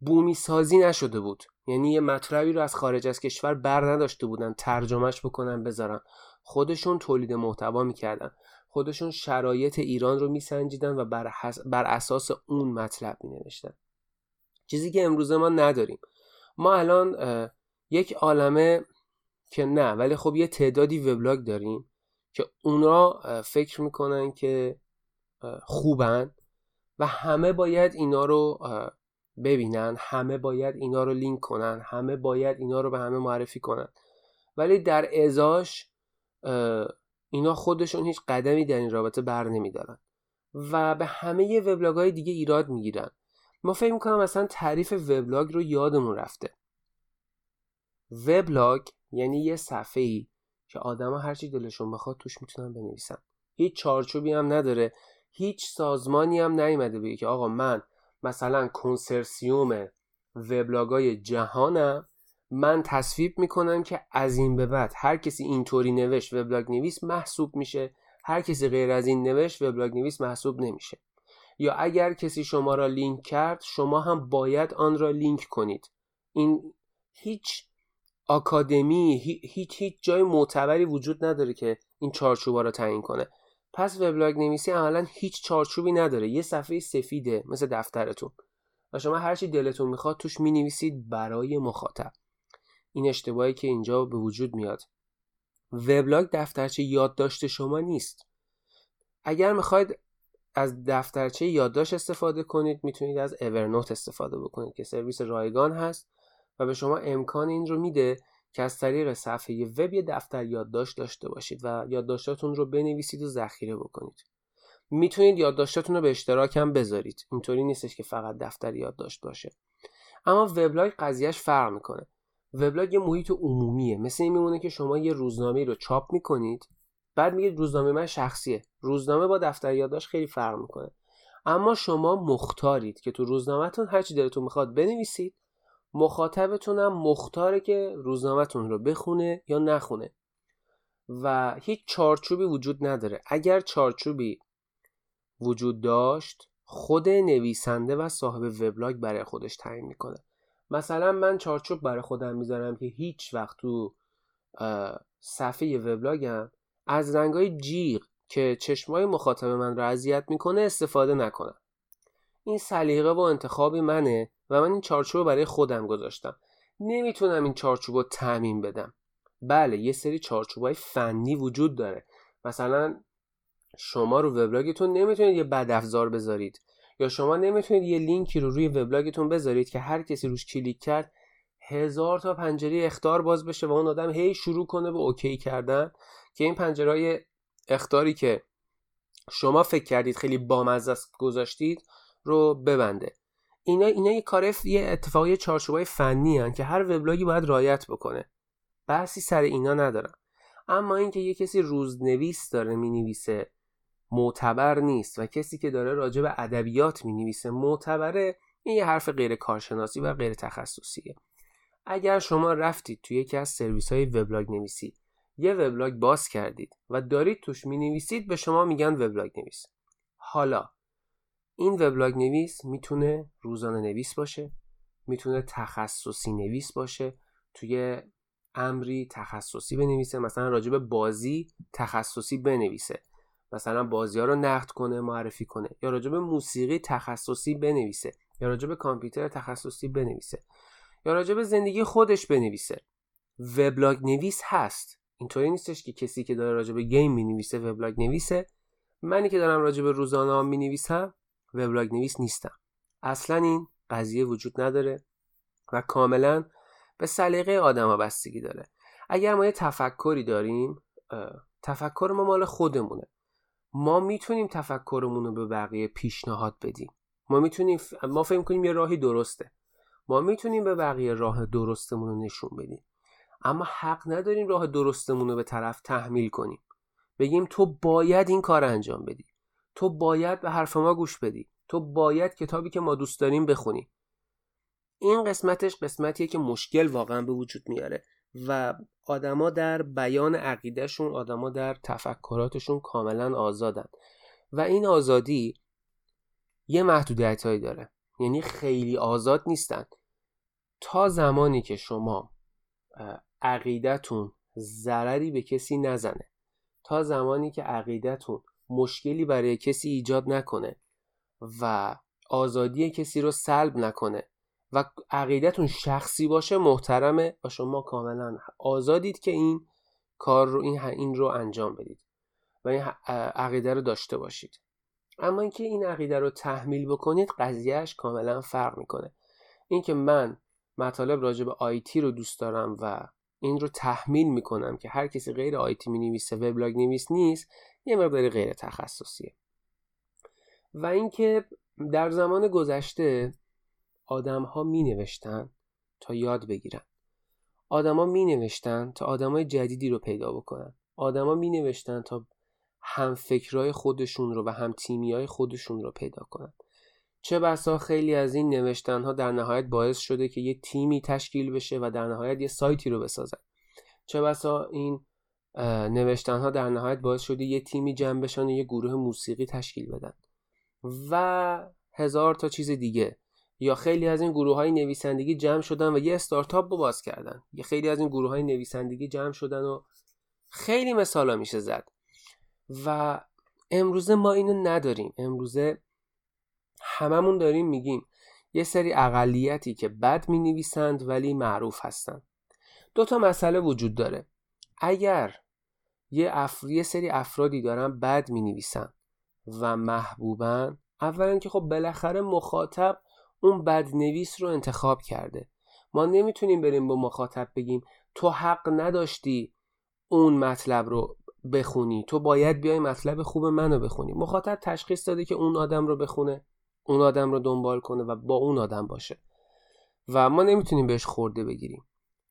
بومی سازی نشده بود. یعنی یه مطلبی رو از خارج از کشور بر نداشته بودن ترجمهش بکنن بذارن. خودشون تولید محتوا می‌کردن. خودشون شرایط ایران رو میسنجیدن و بر, بر اساس اون مطلب مینوشتن. چیزی که امروزه ما نداریم. ما الان یک عالمه که نه ولی خب یه تعدادی وبلاگ داریم که اونا فکر می‌کنن که خوبن و همه باید اینا رو ببینن همه باید اینا رو لینک کنن همه باید اینا رو به همه معرفی کنن. ولی در ازاش اینا خودشون هیچ قدمی در این رابطه بر نمیدارن و به همه وبلاگ های دیگه ایراد می‌گیرن. ما فکر می‌کنم مثلا تعریف وبلاگ رو یادمون رفته. وبلاگ یعنی یه صفحه ای که آدما هرچی دلشون بخواد توش می‌تونن بنویسن. هیچ چارچوبی هم نداره. هیچ سازمانی هم نیومده بگه که آقا من مثلا کنسرسیوم وبلاگای جهانم. من تصویب می‌کنم که از این به بعد هر کسی اینطوری نوشت وبلاگ نویس محسوب میشه. هر کسی غیر از این نوشت وبلاگ نویس محسوب نمیشه. یا اگر کسی شما را لینک کرد شما هم باید آن را لینک کنید. این هیچ آکادمی هیچ هیچ جای معتبری وجود نداره که این چارچوبا را تعیین کنه. پس وبلاگ نویسی عملا هیچ چارچوبی نداره یه صفحه سفیده مثل دفترتون. و شما هرچی دلتون می‌خواد توش می‌نویسید برای مخاطب. این اشتباهی که اینجا به وجود میاد. وبلاگ دفترچه یادداشت شما نیست. اگر می‌خواید از دفترچه یادداشت استفاده کنید. می‌تونید از اورنوت استفاده بکنید که سرویس رایگان هست و به شما امکان این رو میده که از طریق صفحه وب یه دفتر یادداشت داشته باشید و یادداشتاتون رو بنویسید و ذخیره بکنید. می‌تونید یادداشتاتون رو به اشتراک هم بذارید. اینطوری نیستش که فقط دفتر یادداشت باشه. اما وبلاگ قضیهش فرق می‌کنه. وبلاگ یه محیط عمومیه. مثل این میمونه که شما یه روزنامه رو چاپ می‌کنید. بعد میگید روزنامه من شخصیه. روزنامه با دفتر یادداشت خیلی فرق می‌کنه. اما شما مختارید که تو روزنامهتون هرچی دلتون می‌خواد بنویسید مخاطبتون هم مختاره که روزنامهتون رو بخونه یا نخونه. و هیچ چارچوبی وجود نداره. اگر چارچوبی وجود داشت خود نویسنده و صاحب وبلاگ برای خودش تعیین می‌کنه. مثلا من چارچوب برای خودم می‌ذارم که هیچ وقت تو صفحه وبلاگم از رنگای جیغ که چشمای مخاطب من رو اذیت می‌کنه استفاده نکنم. این سلیقه و انتخابی منه و من این چارچوب برای خودم گذاشتم. نمی‌تونم این چارچوب رو تعیین بدم. بله یه سری چارچوب های فنی وجود داره. مثلا شما رو وبلاگتون نمی‌تونید یه بد افزار بذارید یا شما نمی‌تونید یه لینکی رو روی وبلاگتون بذارید که هر کسی روش کلیک کرد هزار تا پنجره اخطار باز بشه و اون آدم هی شروع کنه به OK کردن. که این پنجره اخطاری که شما فکر کردید خیلی بامزه گذاشتید رو ببنده. اینا اینا یه کار یه اتفاقی چارچوبای فنی هن که هر وبلاگی باید رایت بکنه. بحثی سر اینا ندارم. اما اینکه یه کسی روزنویس داره می‌نویسه معتبر نیست و کسی که داره راجع به ادبیات می‌نویسه معتبره این یه حرف غیر کارشناسی و غیر تخصصیه. اگر شما رفتید توی یکی از سرویس های وبلاگ نویسی یه وبلاگ باز کردید و دارید توش می نویسید به شما میگن وبلاگ نویس حالا این وبلاگ نویس می‌تونه روزانه نویس باشه می‌تونه تخصصی نویس باشه توی امری تخصصی بنویسه مثلا راجع به بازی تخصصی بنویسه. مثلا بازی ها رو نقد کنه معرفی کنه یا راجع به موسیقی تخصصی بنویسه یا راجع به کامپیوتر تخصصی بنویسه یا راجع به زندگی خودش بنویسه. وبلاگ نویس هست. اینطوری نیستش که کسی که داره راجع به گیم می‌نویسه وبلاگ نویسه. منی که دارم راجع به روزانه می نویسم وبلاگ نویس نیستم. اصلا این قضیه وجود نداره و کاملا به سلیقه آدما بستگی داره. اگر ما یه تفکری داریم تفکر ما مال خودمونه. ما می‌تونیم تفکرمون رو به بقیه پیشنهاد بدیم. ما می‌تونیم ما فکر کنیم یه راهی درسته. ما می‌تونیم به بقیه راه درستمون رو نشون بدیم. اما حق نداریم راه درستمون رو به طرف تحمیل کنیم. بگیم تو باید این کار انجام بدی. تو باید به حرف ما گوش بدی. تو باید کتابی که ما دوست داریم بخونی. این قسمتش قسمتیه که مشکل واقعا به وجود میاره و آدما در بیان عقیدهشون آدما در تفکراتشون کاملا آزادن. و این آزادی یه محدودیت هایی داره. یعنی خیلی آزاد نیستن. تا زمانی که شما عقیدتون ضرری به کسی نزنه. تا زمانی که عقیدتون مشکلی برای کسی ایجاد نکنه و آزادی کسی رو سلب نکنه و عقیدتون شخصی باشه محترمه و شما کاملا آزادید که این کار رو این, این رو انجام بدید و این عقیده رو داشته باشید. اما اینکه این عقیده رو تحمیل بکنید قضیهش کاملا فرق می‌کنه. اینکه من مطالب راجع به آیتی رو دوست دارم و این رو تحمیل می‌کنم که هر کسی غیر آیتی می نویسه وبلاگ نویس نیست یه مقداری غیر تخصصیه. و اینکه در زمان گذشته آدم ها می نوشتن تا یاد بگیرن. آدما می نوشتن تا آدمای جدیدی رو پیدا بکنن. آدما می نوشتن تا هم فکرای خودشون رو و هم تیمی های خودشون رو پیدا کنن. چه بسا خیلی از این نوشتن ها در نهایت باعث شده که یه تیمی تشکیل بشه و در نهایت یه سایتی رو بسازن. چه بسا این نوشتن ها در نهایت باعث شده یه تیمی جمع بشن و یه گروه موسیقی تشکیل بدن. و هزار تا چیز دیگه. یا خیلی از این گروه های نویسندگی جمع شدن و یه استارتاپ رو باز کردن. یا خیلی از این گروه های نویسندگی جمع شدن و خیلی مثالا میشه زد. و امروزه ما اینو نداریم. امروزه هممون داریم میگیم. یه سری اقلیتی که بد می نویسند ولی معروف هستند دو تا مسئله وجود داره. اگر یه, افر... یه سری افرادی دارن بد می نویسن و محبوبن اولا که خب بالاخره مخاطب اون بدنویس رو انتخاب کرده. ما نمی‌تونیم بریم با مخاطب بگیم تو حق نداشتی اون مطلب رو بخونی. تو باید بیای مطلب خوب منو بخونی. مخاطب تشخیص داده که اون آدم رو بخونه. اون آدم رو دنبال کنه و با اون آدم باشه. و ما نمی‌تونیم بهش خورده بگیریم.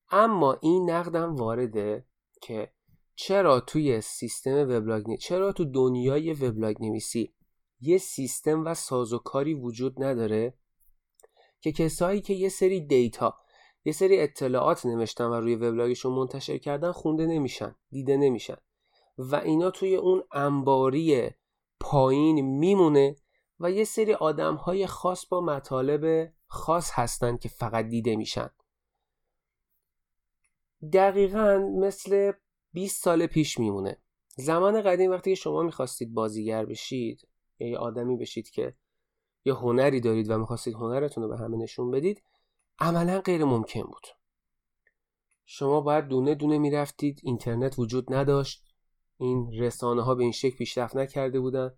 اما این نقدم وارده که چرا توی سیستم وبلاگ چرا تو دنیای وبلاگ نویسی یه سیستم و سازوکاری وجود نداره که کسایی که یه سری دیتا یه سری اطلاعات نوشتن و روی وبلاگشون منتشر کردن خونده نمیشن دیده نمیشن. و اینا توی اون انباری پایین میمونه و یه سری آدم های خاص با مطالب خاص هستن که فقط دیده میشن. دقیقا مثل 20 سال پیش میمونه. زمان قدیم وقتی که شما می‌خواستید بازیگر بشید یا یه آدمی بشید که یه هنری دارید و می‌خواستید هنرتون رو به همه نشون بدید عملا غیر ممکن بود. شما باید دونه دونه می‌رفتید اینترنت وجود نداشت این رسانه ها به این شکل پیشرفت نکرده بودن.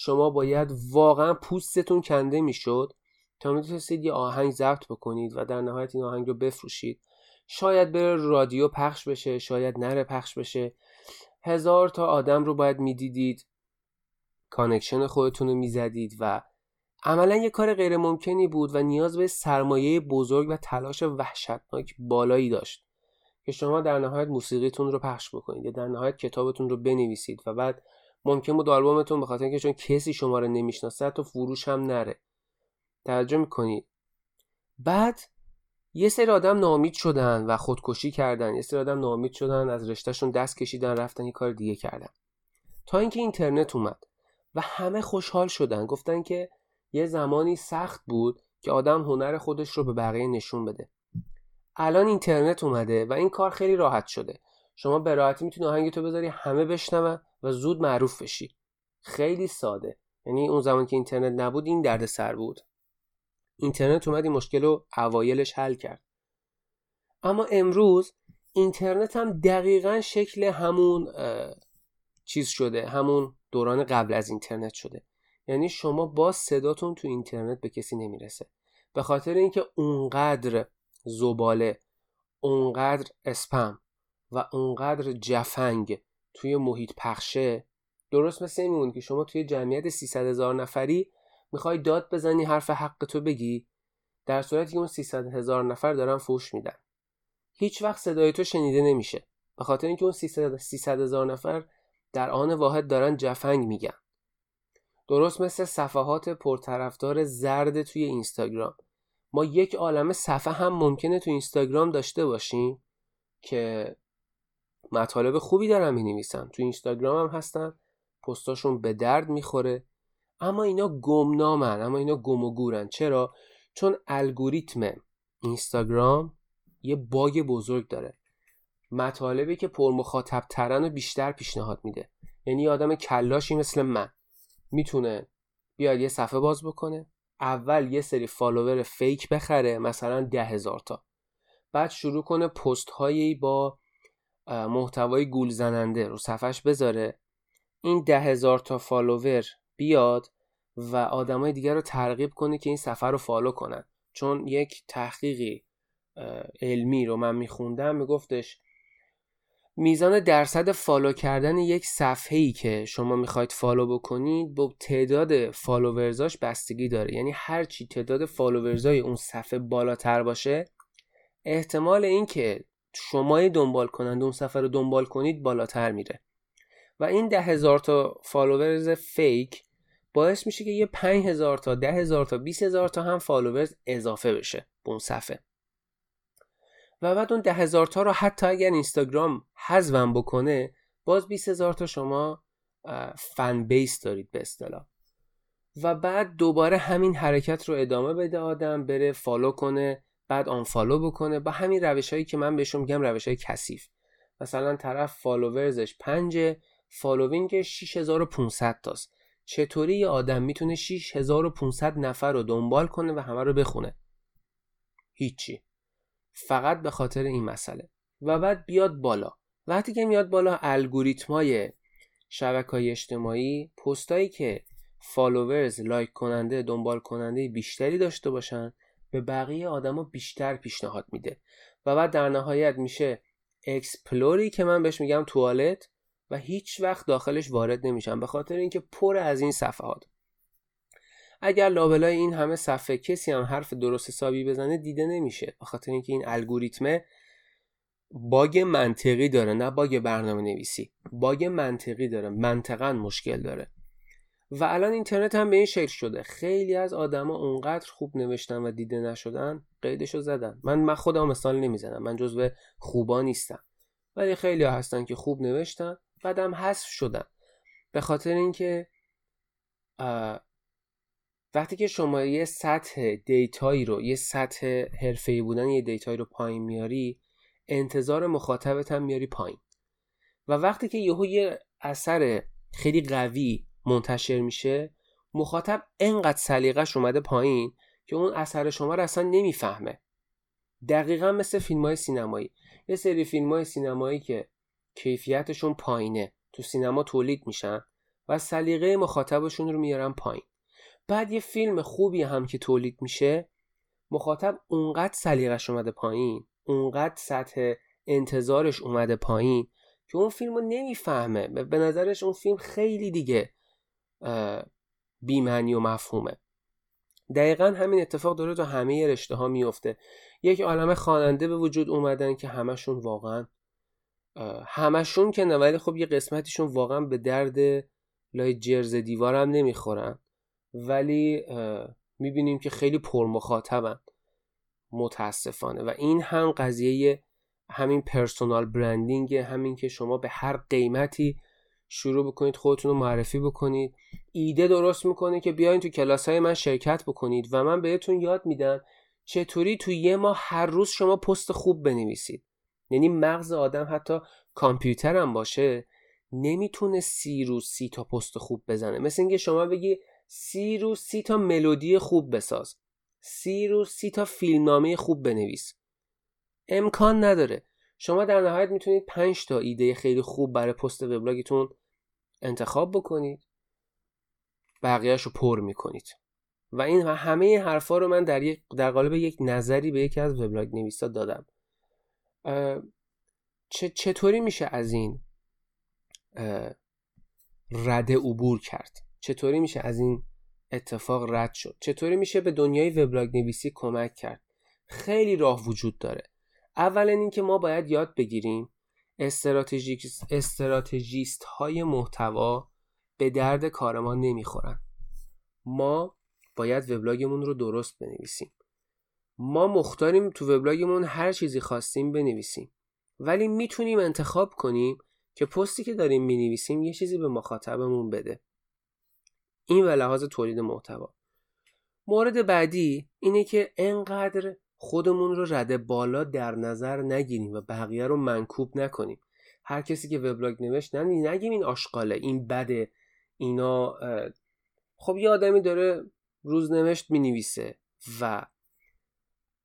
شما باید واقعا پوستتون کنده می‌شد تا می‌تونستید یه آهنگ ضبط بکنید و در نهایت این آهنگ رو بفروشید. شاید بره رادیو پخش بشه شاید نره پخش بشه. هزار تا آدم رو باید می‌دیدید connection خودتون رو می‌زدید و عملا یه کار غیر ممکنی بود و نیاز به سرمایه بزرگ و تلاش وحشتناک بالایی داشت که شما در نهایت موسیقیتون رو پخش بکنید یا در نهایت کتابتون رو بنویسید و بعد ممکن بود آلبومتون به خاطر اینکه چون کسی شما رو نمی‌شناسه تو فروش هم نره. توجه می‌کنید. بعد یه سری آدم ناامید شدن و خودکشی کردن. یه سری آدم ناامید شدن از رشته‌شون دست کشیدن رفتن یه کار دیگه کردن. تا اینکه اینترنت اومد و همه خوشحال شدن. گفتن که یه زمانی سخت بود که آدم هنر خودش رو به بقیه نشون بده. الان اینترنت اومده و این کار خیلی راحت شده. شما به راحتی می‌تونی آهنگ تو بذاری همه بشنون و زود معروف بشی. خیلی ساده. یعنی اون زمان که اینترنت نبود این درد سر بود. اینترنت اومد این مشکل رو اوایلش حل کرد. اما امروز اینترنت هم دقیقا شکل همون چیز شده. همون دوران قبل از اینترنت شده. یعنی شما با صداتون تو اینترنت به کسی نمی‌رسه. به خاطر اینکه اونقدر زباله اونقدر اسپم و اونقدر جفنگ توی محیط پخشه. درست مثل این که شما توی جمعیت 300 هزار نفری می‌خوای داد بزنی حرف حق تو بگی. در صورتی که اون 300 هزار نفر دارن فوش میدن. هیچ وقت صدای تو شنیده نمیشه. به خاطر اینکه اون 300 هزار نفر در آن واحد دارن جفنگ میگن. درست مثل صفحات پرطرفدار زرد توی اینستاگرام. ما یک عالم صفحه هم ممکنه تو اینستاگرام داشته باشیم که مطالب خوبی دارن می نویسن تو اینستاگرام هم هستن. پستاشون به درد می‌خوره. اما اینا گمنامن. اما اینا گم و گورن. چرا؟ چون الگوریتم اینستاگرام یه bug بزرگ داره. مطالبی که پر مخاطب ترن و بیشتر پیشنهاد میده. یعنی آدم کلاشی مثل من. می‌تونه بیاد یه صفحه باز بکنه. اول یه سری follower fake بخره. مثلا ده هزار تا. بعد شروع کنه پست هایی با محتوای گول زننده رو صفحش بذاره. این ده هزار تا follower بیاد و آدمای دیگر رو ترغیب کنه که این صفحه رو follow کنن. چون یک تحقیقی علمی رو من میخوندم میگفتش میزان درصد follow کردن یک صفحه ای که شما می‌خواید follow بکنید با تعداد followersاش بستگی داره. یعنی هرچی تعداد followersای اون صفحه بالاتر باشه احتمال اینکه شما دنبال کنند اون صفحه رو دنبال کنید بالاتر میره. و این ده هزار تا followers fake باعث میشه که یه پنج هزار تا ده هزار تا 20 هزار تا هم followers اضافه بشه به اون صفحه. و بعد اون ده هزار تا رو حتی اگر اینستاگرام حذفم بکنه باز 20 هزار تا شما fan base دارید به اصطلاح. و بعد دوباره همین حرکت رو ادامه بده آدم بره follow کنه. بعد unfollow بکنه. با همین روش هایی که من بهشون میگم روش های کثیف. مثلا طرف followersش پنج following 6500 تاست. چطوری یه آدم می‌تونه 6500 نفر رو دنبال کنه و همه رو بخونه؟ هیچی. فقط به خاطر این مسئله. و بعد بیاد بالا. وقتی که میاد بالا الگوریتمای شبکه های اجتماعی پستایی که followers like کننده دنبال کننده بیشتری داشته باشن به بقیه آدما بیشتر پیشنهاد میده. و بعد در نهایت میشه exploreی که من بهش میگم توالت و هیچ وقت داخلش وارد نمیشم به خاطر اینکه پر از این صفحات. اگر لابلای این همه صفحه کسی هم حرف درست حسابی بزنه دیده نمیشه. به خاطر اینکه این الگوریتمه bug منطقی داره نه bug برنامه نویسی bug منطقی داره. منطقا مشکل داره. و الان اینترنت هم به این شکل شده. خیلی از آدما اونقدر خوب نوشتن و دیده نشدن قیدشو زدن. من من خودم مثال نمی‌زنم. من جزو خوبا نیستم. ولی خیلی ها هستن که خوب نوشتن. بعدم حذف شدن. به خاطر اینکه وقتی که شما یه سطح دیتایی رو یه سطح حرفه‌ای بودن یه دیتایی رو پایین میاری انتظار مخاطبت هم میاری پایین. و وقتی که یهو یه اثر خیلی قوی منتشر میشه مخاطب انقدر سلیقش اومده پایین که اون اثر شما رو اصلا نمی‌فهمه. دقیقا مثل فیلم های سینمایی. یه سری فیلم های سینمایی که کیفیتشون پایینه. تو سینما تولید میشن و سلیقه مخاطبشون رو میارن پایین. بعد یه فیلم خوبی هم که تولید میشه مخاطب اونقدر سلیقش اومده پایین اونقدر سطح انتظارش اومده پایین که اون فیلم رو نمی‌فهمه. به نظرش اون فیلم خیلی دیگه بیمعنی و مفهومه. دقیقا همین اتفاق داره تو همه رشته ها میفته یک عالم خواننده به وجود اومدن که همشون واقعا همشون که نه ولی خب یه قسمتیشون واقعا به درد لای جرز دیوارم نمی‌خورن. ولی می‌بینیم که خیلی پرمخاطبن. متاسفانه. و این هم قضیه همین پرسونال برندینگ همین که شما به هر قیمتی شروع بکنید خودتون رو معرفی بکنید. ایده درست می‌کنه که بیاین تو کلاس های من شرکت بکنید و من بهتون یاد میدم چطوری تو یه ماه هر روز شما پست خوب بنویسید. یعنی مغز آدم حتی کامپیوتر هم باشه نمی‌تونه سی روز سی تا پست خوب بزنه. مثل اینکه شما بگی سی روز سی تا ملودی خوب بساز. سی روز سی تا فیلمنامه خوب بنویس. امکان نداره. شما در نهایت می‌تونید 5 تا ایده خیلی خوب برای پست وبلاگتون انتخاب بکنید. بقیهش رو پر می‌کنید. و این همه این حرفا رو من در, یک در قالب یک نظری به یکی از وبلاگ نویسا دادم چطوری میشه از این رده عبور کرد؟ چطوری میشه از این اتفاق رد شد؟ چطوری میشه به دنیای وبلاگ نویسی کمک کرد؟ خیلی راه وجود داره. اولا اینکه ما باید یاد بگیریم استراتژیست های محتوا به درد کار ما نمی‌خورن. ما باید وبلاگمون رو درست بنویسیم. ما مختاریم تو وبلاگمون هر چیزی خواستیم بنویسیم. ولی می‌تونیم انتخاب کنیم که پستی که داریم می‌نویسیم یه چیزی به مخاطبمون بده. این به لحاظ تولید محتوا. مورد بعدی اینه که انقدر خودمون رو رده بالا در نظر نگیریم و بقیه رو منکوب نکنیم. هر کسی که وبلاگ نوشت نگیم این آشغاله این بده اینا خب یه آدمی داره روزنوشت می نویسه و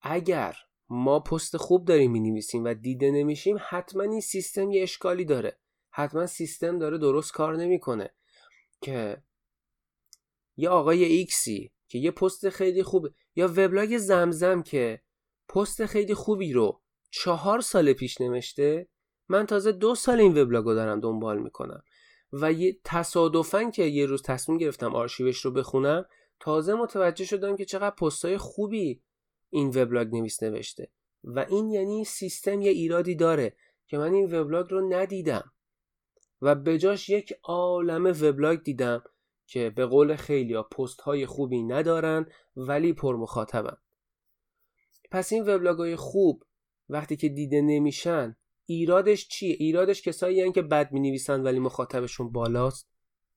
اگر ما پست خوب داریم می نویسیم و دیده نمیشیم حتما این سیستم یه اشکالی داره. حتما سیستم داره درست کار نمی‌کنه. که یه آقای ایکسی که یه پست خیلی خوب یا وبلاگ زمزم که پست خیلی خوبی رو چهار سال پیش نوشته من تازه دو سال این وبلاگ رو دارم دنبال می‌کنم. و یه تصادفا که یه روز تصمیم گرفتم آرشیوش رو بخونم تازه متوجه شدم که چقدر پستای خوبی این وبلاگ نویس نوشته. و این یعنی سیستم یه ایرادی داره که من این وبلاگ رو ندیدم. و بجاش یک عالم وبلاگ دیدم. که به قول خیلی ها پست های خوبی ندارن ولی پر مخاطبن پس این وبلاگ های خوب وقتی که دیده نمیشن ایرادش چیه؟ ایرادش کسایی که بد می نویسن ولی مخاطبشون بالاست؟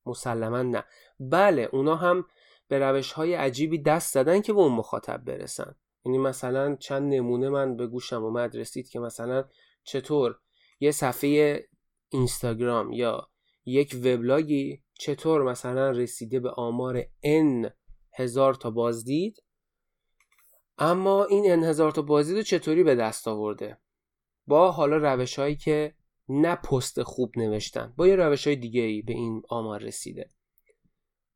مسلما نه. بله اونا هم به روش های عجیبی دست زدن که به اون مخاطب برسن. یعنی مثلا چند نمونه من به گوشم اومد رسید که مثلا چطور؟ یه صفحه اینستاگرام یا یک وبلاگی چطور مثلا رسیده به آمار n هزار تا بازدید؟ اما این n هزار تا بازدید رو چطوری به دست آورده؟ با حالا روش هایی که نه پست خوب نوشتن با یه روش های دیگه ای به این آمار رسیده.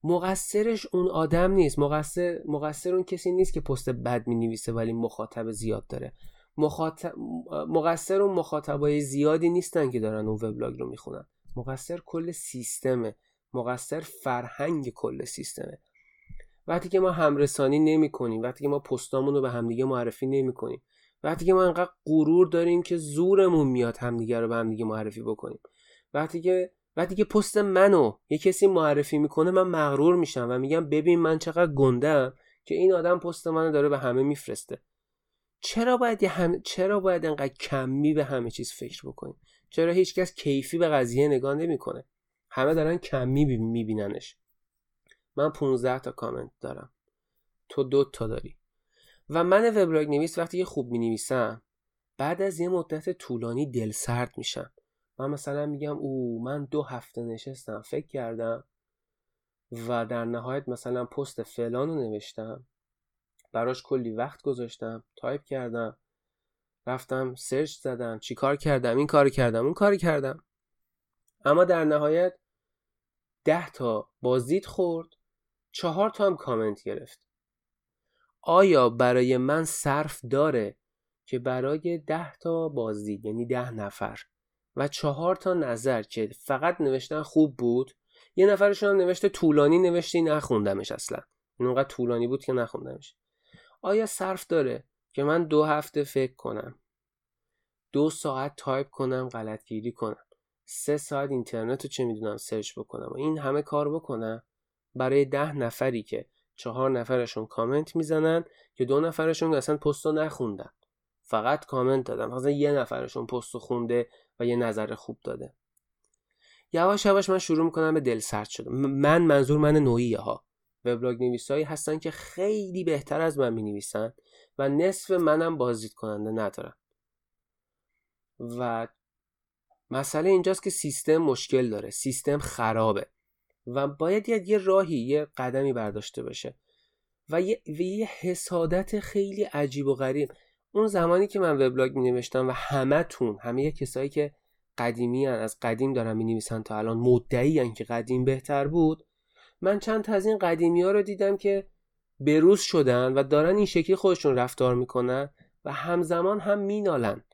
مقصرش اون آدم نیست. مقصر, مقصر اون کسی نیست که پست بد می نویسه ولی مخاطب زیاد داره. مخاطب... مقصر اون مخاطبای زیادی نیستن که دارن اون وبلاگ رو می‌خونن. مقصر کل سیستمه. مقصر فرهنگ کل سیستمه. وقتی که ما همرسانی نمی کنیم وقتی که ما پستامون رو به همدیگه معرفی نمی کنیم وقتی که ما انقدر غرور داریم که زورمون میاد همدیگه رو به همدیگه معرفی بکنیم. وقتی که وقتی که پست منو یه کسی معرفی می‌کنه من مغرور میشم و میگم ببین من چقدر گندم که این آدم پست منو داره به همه میفرسته. چرا باید هم... چرا باید انقدر کمی به همه چیز فکر بکنیم؟ چرا هیچکس کیفی به قضیه نگاه نمی‌کنه؟ همه دارن کمی میبیننش. من 15 تا کامنت دارم. تو دو تا داری. و من وبلاگ نویس وقتی که خوب می نویسم بعد از یه مدت طولانی دل سرد میشم. من مثلا میگم او من دو هفته نشستم فکر کردم و در نهایت مثلا پست فلان رو نوشتم. براش کلی وقت گذاشتم تایپ کردم رفتم search زدم چیکار کردم؟ این کار کردم اون کار کردم. اما در نهایت ده تا بازدید خورد چهار تا هم کامنت گرفت. آیا برای من صرف داره که برای ده تا بازدید یعنی ده نفر و چهار تا نظر که فقط نوشتن خوب بود یه نفرشون هم نوشته طولانی نوشتی نخوندمش اصلا. این اونقدر طولانی بود که نخوندمش. آیا صرف داره که من دو هفته فکر کنم دو ساعت تایپ کنم غلطگیری کنم؟ سه ساعت اینترنت رو چه می‌دونم search بکنم و این همه کار بکنم برای ده نفری که چهار نفرشون کامنت می‌زنن که دو نفرشون اصلا پست رو نخوندن. فقط کامنت دادن. مثلا یه نفرشون پست خونده و یه نظر خوب داده. یواش یواش من شروع می‌کنم به دل سرد شدم من منظور من نوعیه ها وبلاگ نویسایی هستن که خیلی بهتر از من می نویسن و نصف منم بازدید کننده ندارن و مسئله اینجاست که سیستم مشکل داره سیستم خرابه و باید یه راهی یه قدمی برداشته باشه و یه, و یه حسادت خیلی عجیب و غریب. اون زمانی که من وبلاگ می نوشتم و همه تون همه کسایی که قدیمی هن از قدیم دارن می نویسن تا الان مدعی که قدیم بهتر بود من چند تا از این قدیمی ها رو دیدم که بروز شدن و دارن این شکلی خودشون رفتار می‌کنن و همزمان هم مینالن.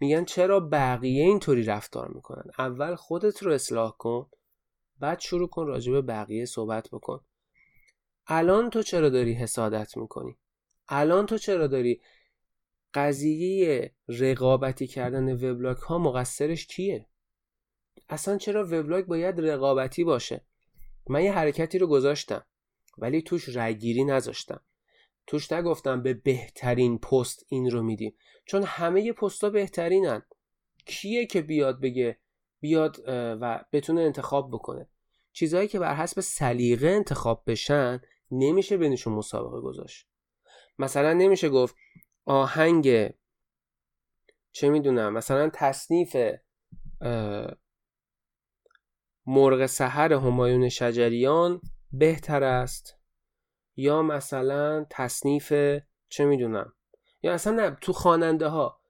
میگن چرا بقیه اینطوری رفتار می‌کنن؟ اول خودت رو اصلاح کن بعد شروع کن راجع به بقیه صحبت بکن. الان تو چرا داری حسادت می‌کنی؟ الان تو چرا داری قضیه رقابتی کردن وبلاگ ها مقصرش کیه؟ اصلا چرا وبلاگ باید رقابتی باشه؟ من یه حرکتی رو گذاشتم ولی توش رگیری نذاشتم. توش نگفتم به بهترین پست این رو میدیم چون همه پستا بهترینن. کیه که بیاد بگه بیاد و بتونه انتخاب بکنه؟ چیزهایی که بر حسب سلیقه انتخاب بشن نمیشه بینشون مسابقه گذاشت. مثلا نمیشه گفت آهنگ چه می‌دونم مثلا تصنیف مرغ سحر همایون شجریان بهتر است. یا مثلا تصنیف چه می‌دونم؟ یا اصلا نه تو خواننده ها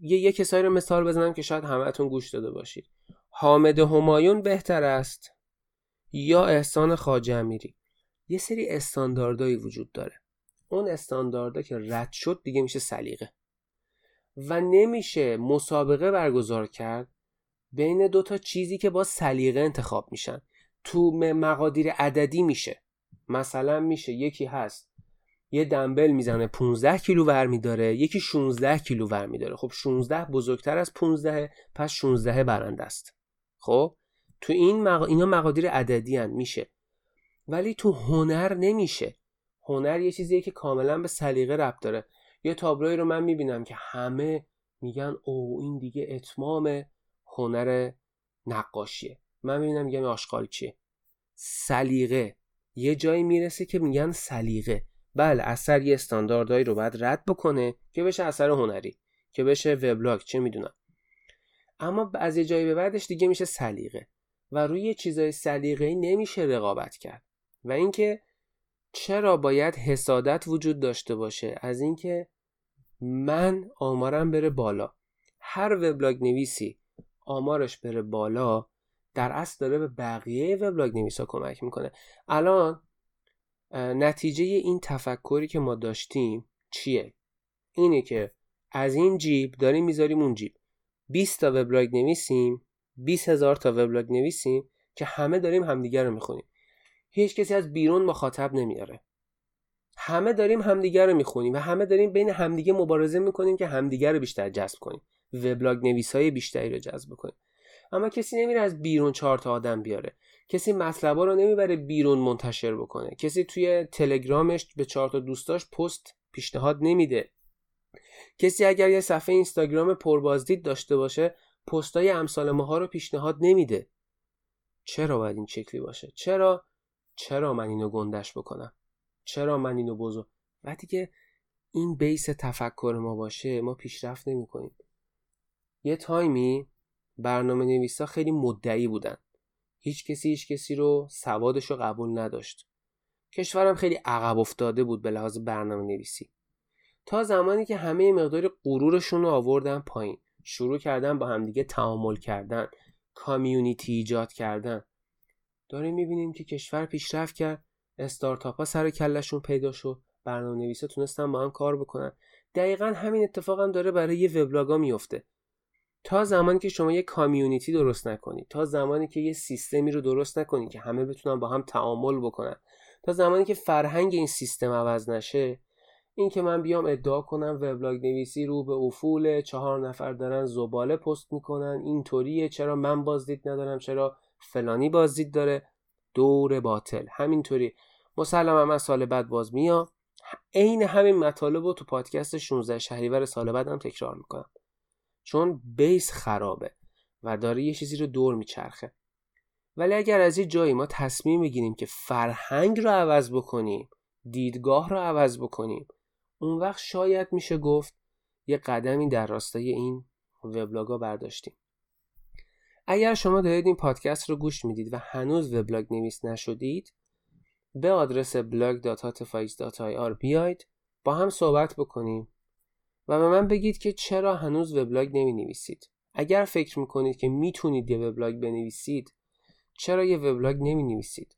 یه یه کسایی رو مثال بزنم که شاید همهتون گوش داده باشید. حامد همایون بهتر است یا احسان امیری؟ یه سری استانداردهایی وجود داره. اون استانداردا که رد شد دیگه میشه سلیقه. و نمیشه مسابقه برگزار کرد بین دو تا چیزی که با سلیقه انتخاب میشن. تو مقادیر عددی میشه. مثلا میشه یکی هست یه دنبل می‌زنه 15 کیلو ور میداره یکی 16 کیلو ور میداره. خب 16 بزرگتر از 15 پس 16 برنده است. خب تو این مق... اینا مقادیر عددی هن. میشه. ولی تو هنر نمیشه. هنر یه چیزیه که کاملا به سلیقه ربط داره. یه تابلوی رو من می‌بینم که همه میگن او این دیگه اتمام هنر نقاشیه. من می‌بینم میگم آشغال چیه؟ سلیقه. یه جایی می‌رسه که میگن سلیقه. بله اثر یه استانداردهایی رو باید رد بکنه که بشه اثر هنری که بشه وبلاگ چه می‌دونم. اما از یه جایی به بعدش دیگه میشه سلیقه. و روی چیزای سلیقه‌ای نمیشه رقابت کرد. و اینکه چرا باید حسادت وجود داشته باشه؟ از اینکه من آمارم بره بالا. هر وبلاگ نویسی آمارش بره بالا در اصل داره به بقیه وبلاگ نویسا کمک می‌کنه. الان نتیجه این تفکری که ما داشتیم چیه؟ اینه که از این جیب داریم می‌ذاریم اون جیب. 20 تا وبلاگ نویسیم 20 هزار تا وبلاگ نویسیم که همه داریم همدیگر رو می‌خونیم. هیچ کسی از بیرون مخاطب نمیاره همه داریم همدیگر رو می‌خونیم و همه داریم بین همدیگه مبارزه می‌کنیم که همدیگر رو بیشتر جذب کنیم. وبلاگ نویس های بیشتری رو جذب کنیم اما کسی نمیره از بیرون چهار تا آدم بیاره. کسی مطلبا رو نمی‌بره بیرون منتشر بکنه. کسی توی تلگرامش به چهار تا دوستاش پست پیشنهاد نمیده. کسی اگر یه صفحه اینستاگرام پربازدید داشته باشه پستای امثال ماها رو پیشنهاد نمیده. چرا باید این شکلی باشه؟ چرا؟ چرا من اینو گندش بکنم؟ چرا من اینو بزرگ؟ وقتی که این بیس تفکر ما باشه ما پیشرفت نمی کنیم یه تایمی برنامه نویسا خیلی مدعی بودن. هیچ کسی هیچ کسی رو سوادش رو قبول نداشت. کشورم خیلی عقب افتاده بود به لحاظ برنامه نویسی تا زمانی که همه مقدار غرورشون رو آوردن پایین. شروع کردن با همدیگه تعامل کردن. کامیونیتی ایجاد کردن. داریم می‌بینیم که کشور پیشرفت کرد. استارتاپ ها سر کلشون پیدا شد. برنامه نویسا تونستن با هم کار بکنن. دقیقا همین اتفاق هم داره برای یه وبلاگا میفته تا زمانی که شما یه کامیونیتی درست نکنید تا زمانی که یه سیستمی رو درست نکنید که همه بتونن با هم تعامل بکنن تا زمانی که فرهنگ این سیستم عوض نشه این که من بیام ادعا کنم وبلاگ نویسی رو به افول چهار نفر دارن زباله پست می‌کنن اینطوریه چرا من بازدید ندارم چرا فلانی بازدید داره؟ دور باطل همینطوری. مسلما من سال بعد باز میام عین همین مطالب رو تو پادکست 16 شهریور سال بعدم تکرار می‌کنم. چون بیس خرابه و داره یه چیزی رو دور میچرخه. ولی اگر از یه جایی ما تصمیم بگیریم که فرهنگ رو عوض بکنیم دیدگاه رو عوض بکنیم اون وقت شاید میشه گفت یه قدمی در راستای این وبلاگا برداشتیم. اگر شما دارید این پادکست رو گوش می‌دید و هنوز وبلاگ نویس نشدید به آدرس blog.hotfix.ir بیاید با هم صحبت بکنیم. و به من بگید که چرا هنوز وبلاگ نمی نویسید اگر فکر می‌کنید که می‌تونید یه وبلاگ بنویسید چرا یه وبلاگ نمی نویسید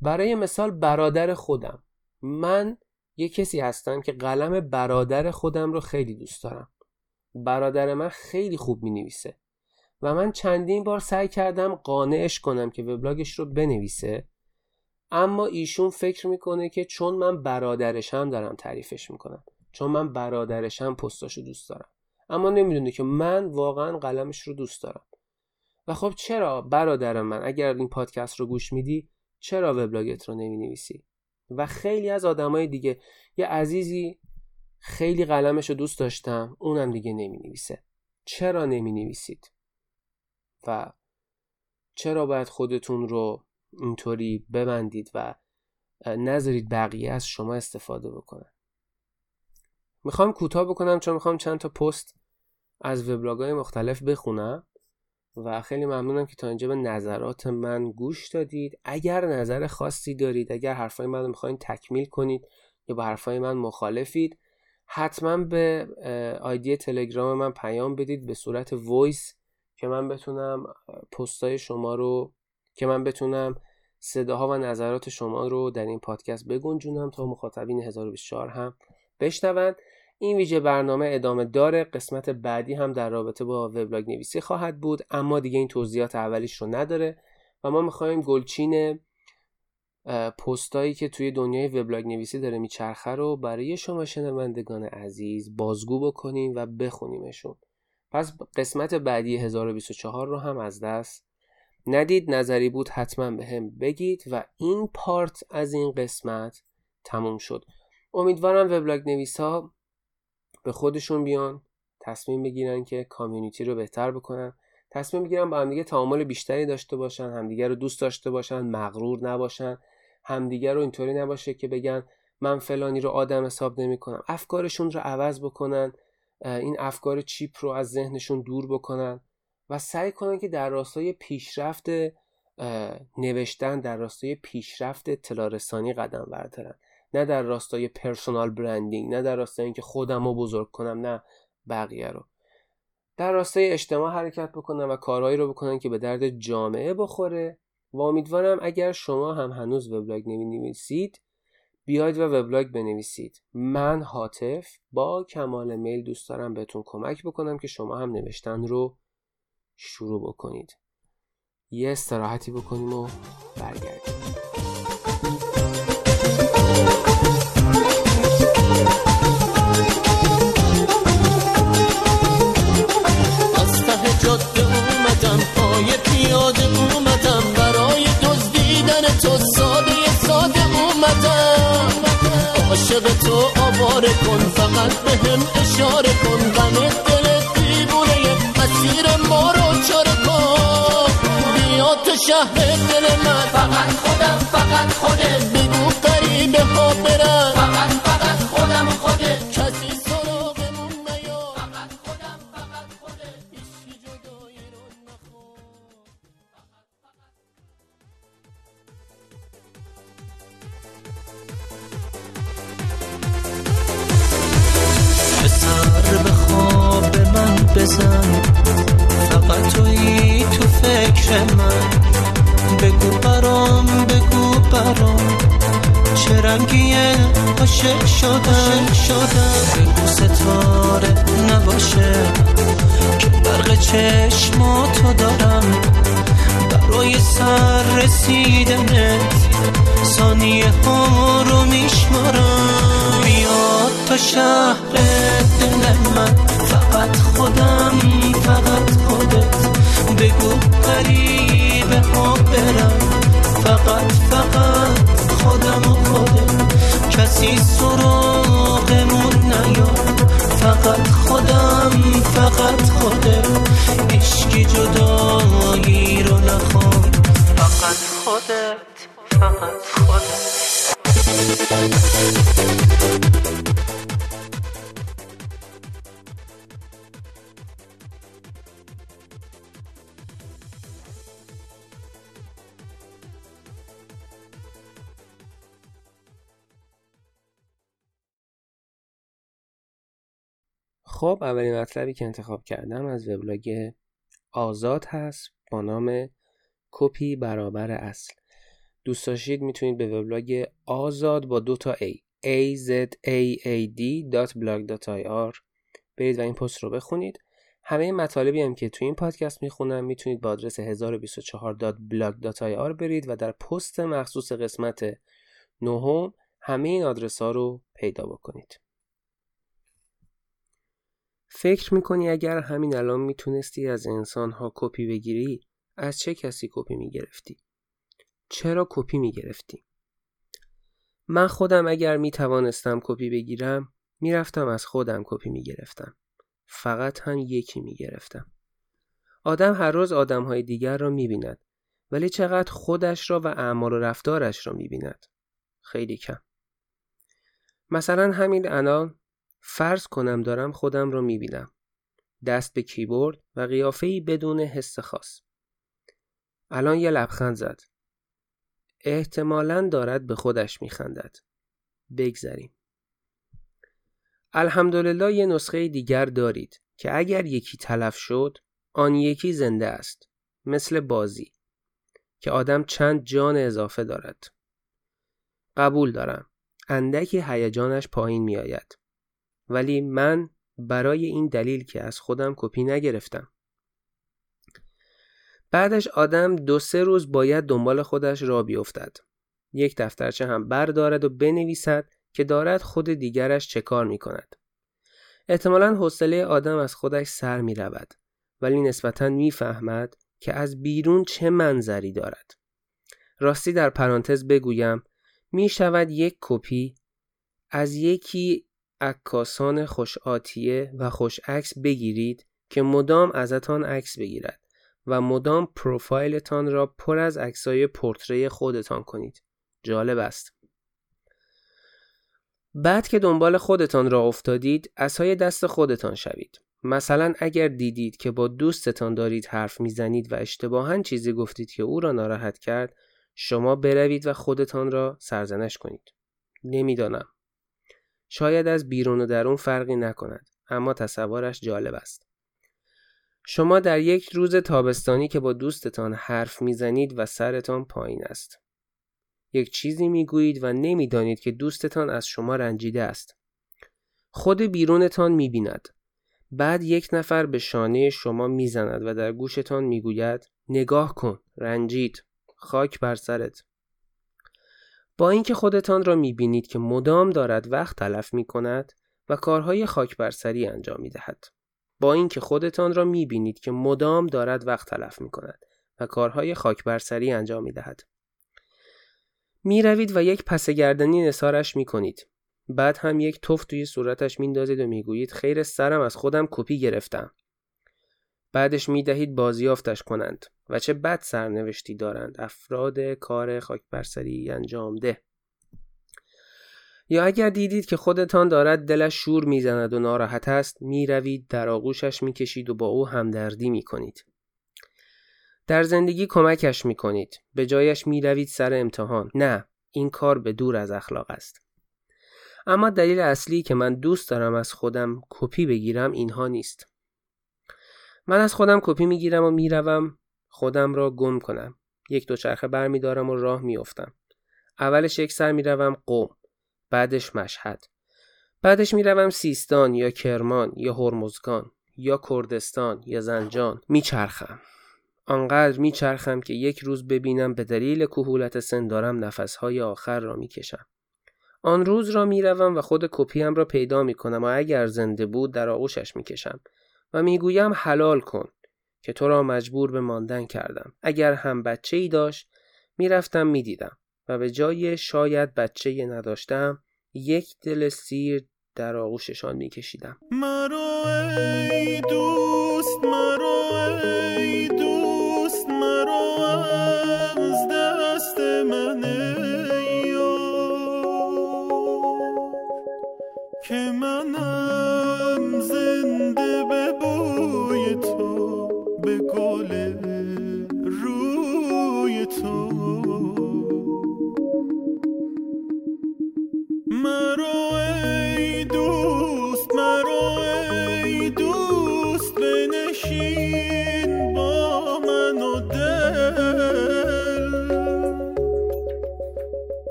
برای مثال برادر خودم. من یه کسی هستم که قلم برادر خودم رو خیلی دوست دارم. برادر من خیلی خوب می نویسه و من چندین بار سعی کردم قانعش کنم که وبلاگش رو بنویسه اما ایشون فکر می‌کنه که چون من برادرشم دارم تعریفش می‌کنم. چون من برادرشم پستاشو دوست دارم. اما نمی‌دونه که من واقعا قلمش رو دوست دارم. و خب چرا برادر من اگر این پادکست رو گوش میدی چرا وبلاگت رو نمی نویسی و خیلی از آدمای دیگه یه عزیزی خیلی قلمش رو دوست داشتم اونم دیگه نمی نویسه چرا نمی نویسید و چرا باید خودتون رو اینطوری ببندید و نذارید بقیه از شما استفاده بکنن؟ می‌خوام کوتاه بکنم چون می‌خوام چند تا پست از وبلاگ های مختلف بخونم و خیلی ممنونم که تا اینجا به نظرات من گوش دادید. اگر نظر خاصی دارید اگر حرفای من می‌خواین تکمیل کنید یا با حرفای من مخالفید حتما به ID تلگرام من پیام بدید به صورت voice که من بتونم پستای شما رو که من بتونم صداها و نظرات شما رو در این پادکست بگنجونم تا مخاطبین 1024 هم بشنوند این ویژه برنامه ادامه داره. قسمت بعدی هم در رابطه با وبلاگ نویسی خواهد بود اما دیگه این توضیحات اولیش رو نداره و ما می‌خوایم گلچین پستایی که توی دنیای وبلاگ نویسی داره میچرخه رو برای شما شنوندگان عزیز بازگو بکنیم و بخونیمشون. پس قسمت بعدی 1024 رو هم از دست ندید. نظری بود حتما به هم بگید و این پارت از این قسمت تموم شد. امیدوارم وبلاگ نویس ها به خودشون بیان تصمیم بگیرن که کامیونیتی رو بهتر بکنن. تصمیم بگیرن با همدیگه تعامل بیشتری داشته باشن همدیگه رو دوست داشته باشن مغرور نباشن همدیگه رو اینطوری نباشه که بگن من فلانی رو آدم حساب نمی کنم افکارشون رو عوض بکنن این افکار چیپ رو از ذهنشون دور بکنن و سعی کنن که در راستای پیشرفت نوشتن در راستای پیشرفت اطلاع رسانی قدم بردارن. نه در راستای پرسونال برندینگ نه در راستای اینکه خودم رو بزرگ کنم نه بقیه رو. در راستای اجتماع حرکت بکنن و کارهایی رو بکنن که به درد جامعه بخوره و امیدوارم اگر شما هم هنوز وبلاگ نویسید بیاید و وبلاگ بنویسید. من حاطف با کمال میل دوست دارم بهتون کمک بکنم که شما هم نوشتن رو شروع بکنید. یه استراحتی بکنیم و برگردیم. عاشق تو آواره کن فقط به هم اشاره کن. غم دل دیوونه مسیر ما رو چاره کن. بیا تو شهر دل من. فقط خودم فقط خودت. بگو قریبه ها برن فقط فقط خودم خودت. کسی سراغمون نیا فقط خودم فقط خودت. هیچی جدایی رو نخواد سر به خواب من بزن. فقط تویی تو فکر من. بگو برام بگو برام. چه رنگیه عاشق شدن شدن بگو ستاره نباشه که برق چشماتو دارم. برای سر رسیدنت ثانیه ها رو میشمارم. بیاد تا شهر دل من. فقط خودم فقط خودت. بگو قریبه ها برم. فقط فقط خودم و خودت کسی سراغمون نیاد. فقط خودم فقط خودت هیچکی جدایی رو نخواد فقط خودت فقط خودت خب اولین مطلبی که انتخاب کردم از وبلاگ آزاد هست با نام کپی برابر اصل. دوست داشتید می‌تونید به وبلاگ آزاد با دو تا A azad.blog.ir برید و این پست رو بخونید. همه مطالبی هم که توی این پادکست می‌خونم می‌تونید با آدرس 1024.blog.ir برید و در پست مخصوص قسمت نهم همه این آدرس ها رو پیدا بکنید. فکر می‌کنی اگر همین الان می‌تونستی از انسان ها کپی بگیری از چه کسی کپی می‌گرفتی؟ چرا کپی می‌گرفتی؟ من خودم اگر می‌توانستم کپی بگیرم می‌رفتم از خودم کپی می‌گرفتم. فقط هم یکی می‌گرفتم. آدم هر روز آدم های دیگر را می‌بیند ولی چقدر خودش را و اعمال و رفتارش را می‌بیند. خیلی کم. مثلا همین الان فرض کنم دارم خودم را می‌بینم. دست به کیبورد و قیافه‌ای بدون حس خاص. الان یه لبخند زد. احتمالا دارد به خودش میخندد. بگذریم. الحمدلله یه نسخه دیگر دارید که اگر یکی تلف شد آن یکی زنده است. مثل بازی که آدم چند جان اضافه دارد. قبول دارم. اندکی هیجانش پایین می آید. ولی من برای این دلیل که از خودم کپی نگرفتم. بعدش آدم دو سه روز باید دنبال خودش را بیفتد. یک دفترچه هم بردارد و بنویسد که دارد خود دیگرش چه کار می کند. احتمالا حوصله آدم از خودش سر می رود ولی نسبتا می‌فهمد که از بیرون چه منظری دارد. راستی در پرانتز بگویم می شود یک کپی از یکی عکاسان خوش آتیه و خوش عکس بگیرید که مدام ازتان عکس بگیرد و مدام پروفایلتان را پر از عکسای پورتری خودتان کنید. جالب است. بعد که دنبال خودتان را افتادید اسای دست خودتان شوید. مثلا اگر دیدید که با دوستتان دارید حرف می‌زنید و اشتباها چیزی گفتید که او را ناراحت کرد شما بروید و خودتان را سرزنش کنید. نمی‌دانم. شاید از بیرون و درون فرقی نکند اما تصورش جالب است. شما در یک روز تابستانی که با دوستتان حرف می‌زنید و سرتان پایین است. یک چیزی می‌گویید و نمی‌دانید که دوستتان از شما رنجیده است. خود بیرونتان می‌بیند. بعد یک نفر به شانه شما می‌زند و در گوشتان می‌گوید نگاه کن رنجید خاک بر سرت با اینکه خودتان را می‌بینید که مدام دارد وقت تلف می کند و کارهای خاک بر سری انجام می دهد. با اینکه خودتان را می‌بینید که مدام دارد وقت تلف می کند و کارهای خاک بر سری انجام می دهد. می روید و یک پس گردنی نسارش می کنید. بعد هم یک توف توی صورتش میندازید و می‌گویید خیر سرم از خودم کپی گرفتم. بعدش می دهید بازیافتش کنند و چه بد سرنوشتی دارند افراد کار خاک برسری انجام ده. یا اگر دیدید که خودتان دارد دلش شور می‌زند و ناراحت است می روید در آغوشش می کشید و با او همدردی می کنید. در زندگی کمکش می کنید. به جایش می روید سر امتحان. نه این کار به دور از اخلاق است. اما دلیل اصلی که من دوست دارم از خودم کپی بگیرم اینها نیست. من از خودم کپی می‌گیرم و می‌روم خودم را گم کنم. یک دوچرخه برمیدارم و راه میافتم. اولش یک سر می‌روم قوم. بعدش مشهد. بعدش می‌روم سیستان یا کرمان یا هرمزگان یا کردستان یا زنجان میچرخم. آنقدر میچرخم که یک روز ببینم به دلیل کهولت سن دارم نفسهای آخر را می‌کشم. آن روز را می‌روم و خود کپیم را پیدا می‌کنم و اگر زنده بود در آغوشش می‌کشم و می‌گویم حلال کن که تو را مجبور به ماندن کردم. اگر هم بچه ای داشت می‌رفتم می‌دیدم و به جای شاید بچه نداشتم یک دل سیر در آغوششان میکشیدم. مرا ای دوست مرا ای دوست.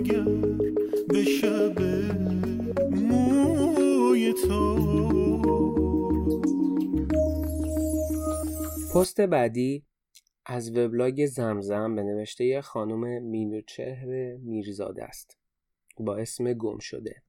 مگر به شب پست بعدی از وبلاگ زمزم به نوشته خانم مینوچهر میرزاده است. با اسم گم شده.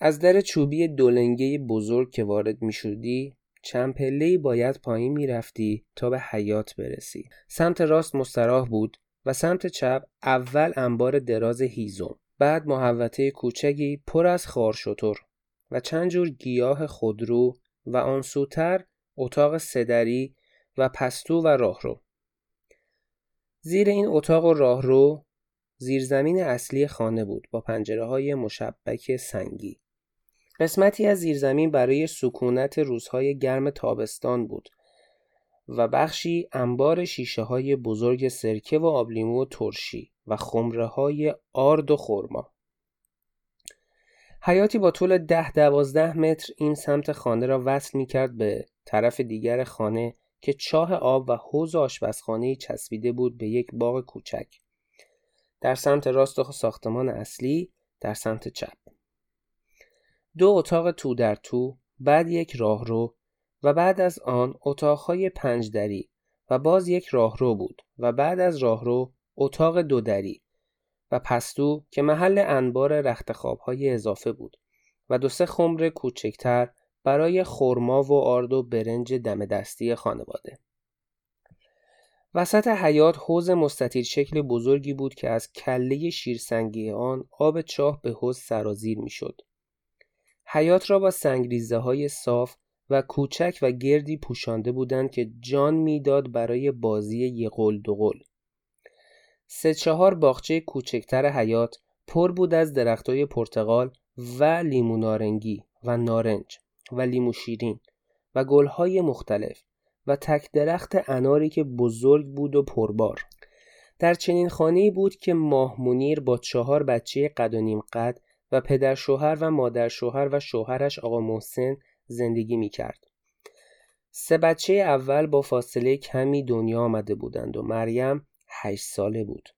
از در چوبی دولنگه بزرگ که وارد می شدی چند پله باید پایین می رفتی تا به حیات برسی. سمت راست مستراح بود. و سمت چپ اول انبار دراز هیزم. بعد محوطه کوچکی پر از خارشتر و چند جور گیاه خودرو و آن سوتر اتاق سدری و پستو و راهرو. زیر این اتاق و راهرو زیرزمین اصلی خانه بود با پنجره های مشبک سنگی. قسمتی از زیرزمین برای سکونت روزهای گرم تابستان بود. و بخشی انبار شیشه های بزرگ سرکه و آبلیمو و ترشی و خمره های آرد و خرما. حیاتی با طول ده دوازده متر این سمت خانه را وصل می کرد به طرف دیگر خانه که چاه آب و حوز آشپزخانه چسبیده بود به یک باغ کوچک. در سمت راست ساختمان اصلی در سمت چپ. دو اتاق تو در تو بعد یک راهرو و بعد از آن اتاقهای پنج دری و باز یک راهرو بود و بعد از راهرو اتاق دو دری و پستو که محل انبار رختخوابهای اضافه بود و دو سه خمر کوچکتر برای خرما و آرد و برنج دم دستی خانواده. وسط حیات حوز مستطیل شکل بزرگی بود که از کله شیرسنگی آن آب چاه به حوز سرازیر می‌شد. حیات را با سنگریزه های صاف و کوچک و گردی پوشانده بودند که جان می‌داد برای بازی یقل دوقل. سه چهار باغچه کوچکتر حیات پر بود از درختای پرتقال و لیمو نارنگی و نارنج و لیمو شیرین و گلهای مختلف و تک درخت اناری که بزرگ بود و پربار. در چنین خانه‌ای بود که ماه منیر با چهار بچه قد و نیم قد و پدر شوهر و مادر شوهر و شوهرش آقا محسن زندگی می کرد. سه بچه اول با فاصله کمی دنیا آمده بودند و مریم هشت ساله بود.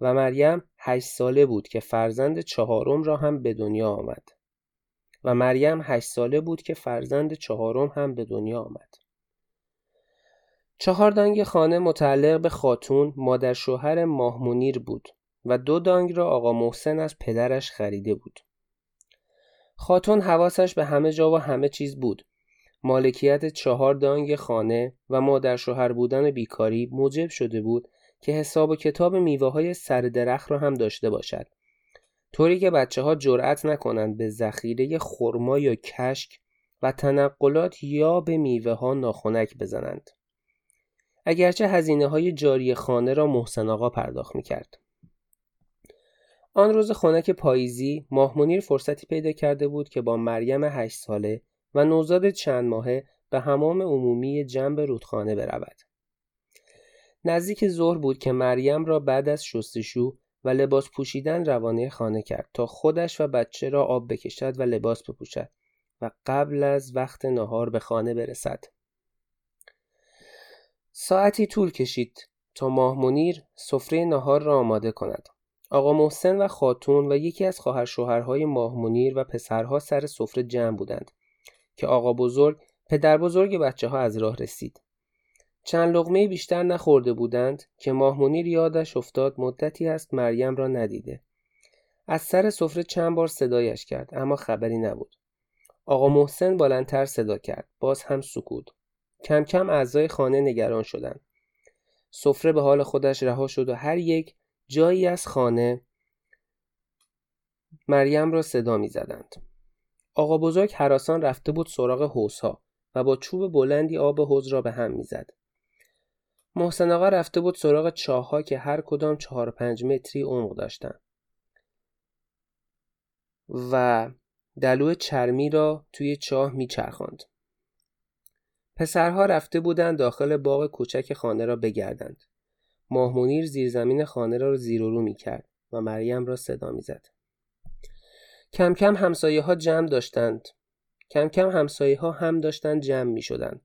و مریم هشت ساله بود که فرزند چهارم را هم به دنیا آمد. و مریم هشت ساله بود که فرزند چهارم هم به دنیا آمد. چهار دانگ خانه متعلق به خاتون مادر شوهر ماهمونیر بود و دو دانگ را آقا محسن از پدرش خریده بود. خاتون حواسش به همه جا و همه چیز بود. مالکیت چهار دانگ خانه و مادر شوهر بودن بیکاری موجب شده بود که حساب و کتاب میوه های سر درخت را هم داشته باشد. طوری که بچه ها جرأت نکنند به ذخیره خرما یا کشک و تنقلات یا به میوه ها ناخونک بزنند. اگرچه هزینه های جاری خانه را محسن آقا پرداخت می کرد. آن روز خنک پاییزی ماهمونیر فرصتی پیدا کرده بود که با مریم هشت ساله و نوزاد چند ماهه به حمام عمومی جنب رودخانه برود. نزدیک ظهر بود که مریم را بعد از شستشو و لباس پوشیدن روانه خانه کرد تا خودش و بچه را آب بکشد و لباس بپوشد و قبل از وقت نهار به خانه برسد. ساعتی طول کشید تا ماه منیر سفره نهار را آماده کند. آقا محسن و خاتون و یکی از خواهر شوهرهای ماه منیر و پسرها سر سفره جمع بودند که آقا بزرگ پدر بزرگ بچه ها از راه رسید. چند لغمه بیشتر نخورده بودند که ماه منیر یادش افتاد مدتی است مریم را ندیده. از سر سفره چند بار صدایش کرد اما خبری نبود. آقا محسن بلندتر صدا کرد. باز هم سکوت. کم کم اعضای خانه نگران شدند. سفره به حال خودش رها شد و هر یک جایی از خانه مریم را صدا می زدند. آقا بزرگ حراسان رفته بود سراغ حوزها و با چوب بلندی آب حوز را به هم می‌زد. محسن آقا رفته بود سراغ چاهها که هر کدام چهار پنج متری عمق داشتند. و دلو چرمی را توی چاه میچرخاند. پسرها رفته بودند داخل باغ کوچک خانه را بگردند. ماهمونیر زیرزمین خانه را زیر و رو می کرد و مریم را صدا می زد. کم کم همسایه ها جمع داشتند. کم کم همسایه ها هم داشتند جمع می شدند.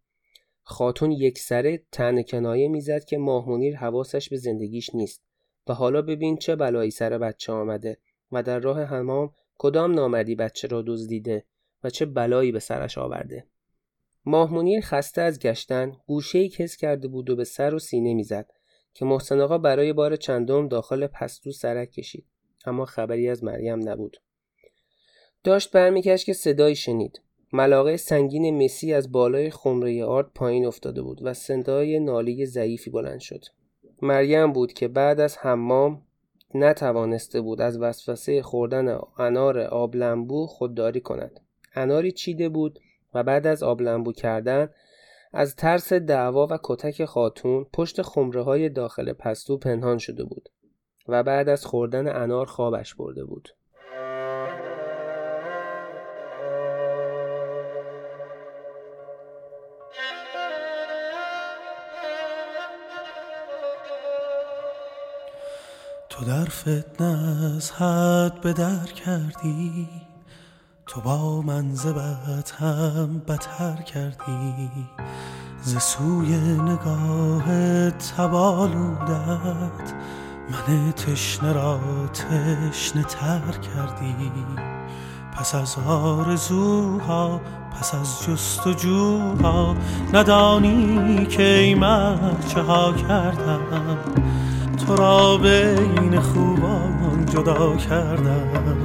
خاتون یک سره تن کنایه می‌زد که ماهمونیر حواسش به زندگیش نیست و حالا ببین چه بلایی سر بچه آمده و در راه حمام کدام نامردی بچه را دزدیده و چه بلایی به سرش آورده ماه خسته از گشتن گوشه کس کرده بود و به سر و سینه می‌زد که محسن آقا برای بار چندم داخل پستو سرک کشید. اما خبری از مریم نبود. داشت برمیکش که صدایی شنید. ملاقه سنگین مسی از بالای خمره آرد پایین افتاده بود و صدای نالی ضعیفی بلند شد. مریم بود که بعد از حمام نتوانسته بود از وسوسه خوردن انار آبلنبو خودداری کند. اناری چیده بود و بعد از آبلنبو کردن از ترس دعوا و کتک خاتون پشت خمره های داخل پستو پنهان شده بود و بعد از خوردن انار خوابش برده بود. تو در فتنه از حد به در کردی. تو با منزبت هم بتر کردی. ز سوی نگاه تبالودت من تشنه را تشنه تر کردی. پس از آرزوها پس از جستجوها ندانی که ای چه ها کردم. تو را بین خوبان جدا کردم.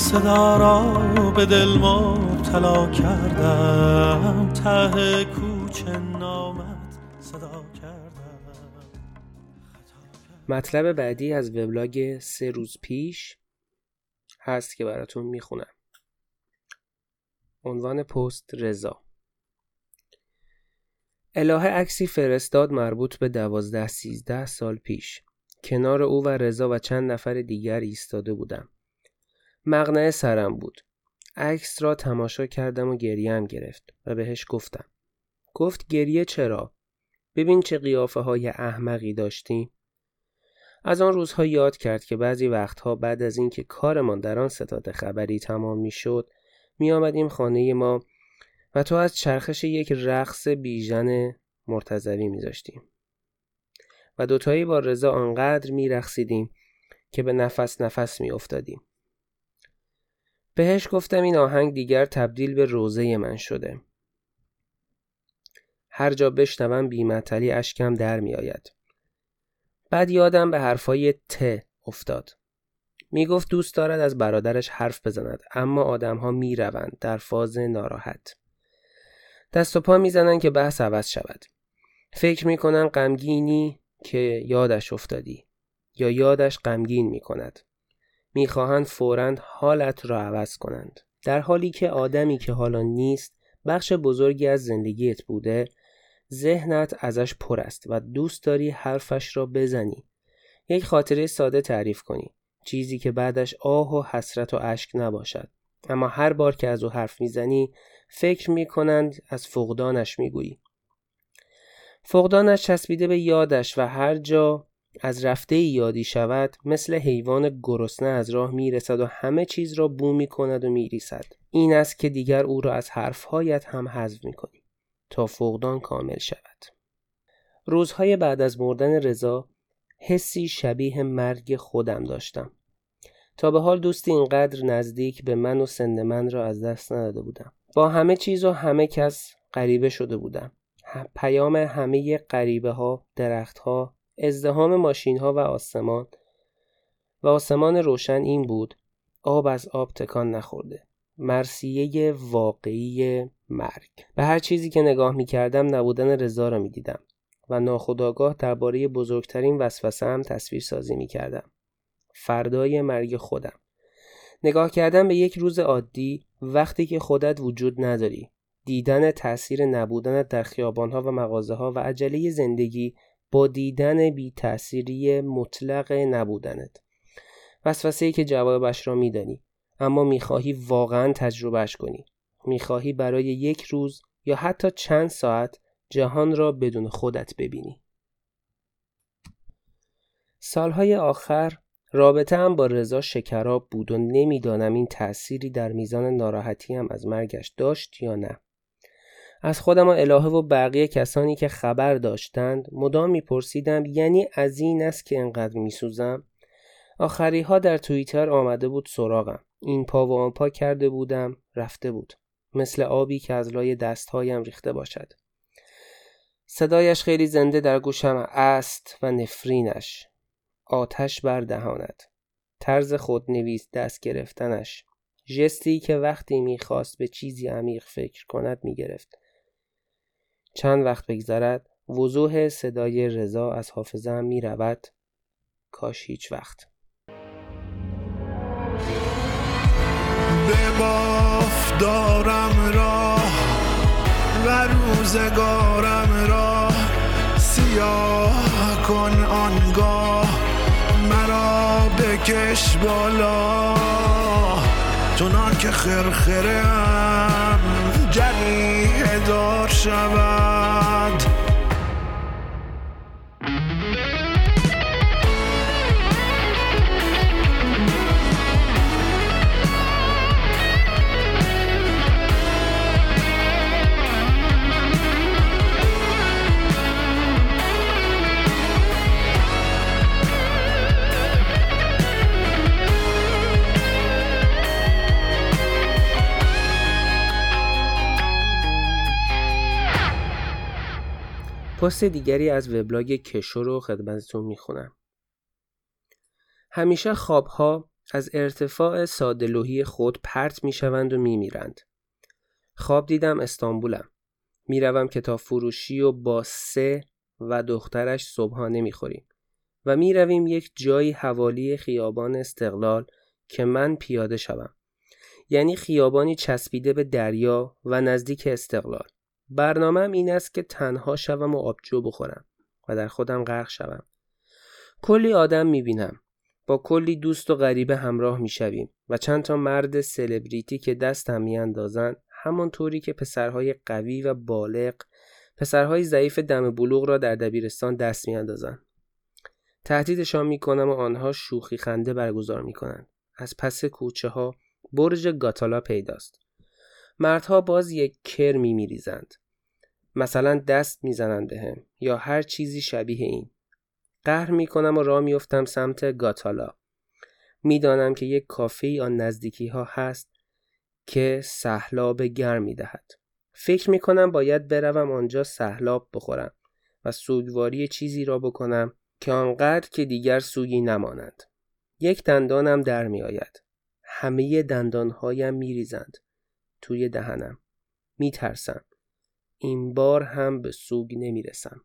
صدا را به دل مبتلا کردم. ته کوچه نامت صدا کردم. مطلب بعدی از وبلاگ سه روز پیش هست که براتون می‌خونم. عنوان پست رضا. الهه عکسی فرستاد مربوط به دوازده سیزده سال پیش. کنار او و رضا و چند نفر دیگر ایستاده بودم. مغنه سرم بود. عکس را تماشا کردم و گریم گرفت و بهش گفتم. گفت گریه چرا؟ ببین چه قیافه های احمقی داشتیم از آن روزها یاد کرد که بعضی وقتها بعد از اینکه کارمان در آن ستاد خبری تمام می‌شد می آمدیم خانه ما و تو از چرخش یک رقص بیژن مرتضوی میذاشتیم. و دوتایی با رضا آنقدر میرقصیدیم که به نفس نفس میافتادیم. بهش گفتم این آهنگ دیگر تبدیل به روزه من شده. هر جا بشنوم بیمتلی اشکم در میآید بعد یادم به حرفای ت افتاد. می گفت دوست دارد از برادرش حرف بزند اما آدمها می روند در فاز ناراحت. دست و پا می‌زنن که بحث عوض شود. فکر می‌کنن غمگینی که یادش افتادی یا یادش غمگین می‌کند می‌خواهند فورا حالت را عوض کنند. در حالی که آدمی که حالا نیست بخش بزرگی از زندگیت بوده ذهنت ازش پر است و دوست داری حرفش را بزنی. یک خاطره ساده تعریف کنی. چیزی که بعدش آه و حسرت و اشک نباشد. اما هر بار که از او حرف می‌زنی فکر می‌کنند از فقدانش می‌گویی. فقدانش چسبیده به یادش و هر جا از رفته یادی شود مثل حیوان گرسنه از راه می‌رسد و همه چیز را بو می کند و میریسد این است که دیگر او را از حرفهایت هم حذف می کنی تا فقدان کامل شود. روزهای بعد از مردن رضا حسی شبیه مرگ خودم داشتم. تا به حال دوستی اینقدر نزدیک به من و سن من را از دست نداده بودم. با همه چیز و همه کس غریبه شده بودم. پیام همه غریبه ها درخت ازدهام ماشین ها و آسمان. و آسمان روشن این بود آب از آب تکان نخورده. مرسیه واقعی مرگ. به هر چیزی که نگاه می کردم نبودن رضا را می دیدم و ناخداگاه درباره بزرگترین وسوسه هم تصویر سازی می کردم فردای مرگ خودم. نگاه کردن به یک روز عادی وقتی که خودت وجود نداری. دیدن تاثیر نبودنت در خیابانها و مغازه ها و عجله زندگی با دیدن بی تأثیری مطلق نبودنت. وسوسه که جوابش را میدانی. اما می‌خواهی واقعا تجربهش کنی. می‌خواهی برای یک روز یا حتی چند ساعت جهان را بدون خودت ببینی. سالهای آخر رابطه هم با رضا شکراب بود و نمی‌دانم این تأثیری در میزان ناراحتی هم از مرگش داشت یا نه. از خودم و الهه و بقیه کسانی که خبر داشتند مدام میپرسیدم یعنی از این است که انقدر میسوزم؟ آخری ها در توییتر آمده بود سراغم. این پا و آن پا کرده بودم رفته بود. مثل آبی که از لای دستهایم ریخته باشد. صدایش خیلی زنده در گوشم است و نفرینش آتش بر دهانت طرز خودنویس دست گرفتنش. ژستی که وقتی می‌خواست به چیزی عمیق فکر کند می‌گرفت. چند وقت بگذرد وضوح صدای رضا از حافظم می رود کاش هیچ وقت. به باف دارم راه و روزگارم راه. سیاه کن آنگاه مرا بکش بالا. چونان که خرخره هم جریه دار شود. پست دیگری از وبلاگ کشو رو خدمتتون می‌خونم. همیشه خوابها از ارتفاع سادلوهی خود پرت می‌شوند و میمیرند. خواب دیدم استانبولم. می‌روم کتاب فروشی و با سه و دخترش صبحانه می‌خوریم و می‌رویم یک جایی حوالی خیابان استقلال که من پیاده شوم. یعنی خیابانی چسبیده به دریا و نزدیک استقلال. برنامهم این است که تنها شوم و آبجو بخورم و در خودم غرق شوم. کلی آدم می‌بینم. با کلی دوست و غریبه همراه می‌شویم و چند تا مرد سلبریتی که دستم میاندازن همانطوری که پسرهای قوی و بالغ پسرهای ضعیف دم بلوغ را در دبیرستان دست میاندازن. تهدیدشان می‌کنم و آنها شوخی خنده برگزار می‌کنند. از پس کوچه ها برج گاتالا پیداست. مردها باز یک کر می میریزند. مثلا دست می‌زنند بهم یا هر چیزی شبیه این. قهر می‌کنم و راه میفتم سمت گاتالا. می‌دانم که یک کافه آن نزدیکی ها هست که سهلاب گرم می‌دهد. فکر می‌کنم باید بروم آنجا سهلاب بخورم و سوگواری چیزی را بکنم که آنقدر که دیگر سوگی نمانند. یک دندانم در می آید. همه دندانهایم می ریزند. توی دهنم میترسم این بار هم به سوگ نمی‌رسم.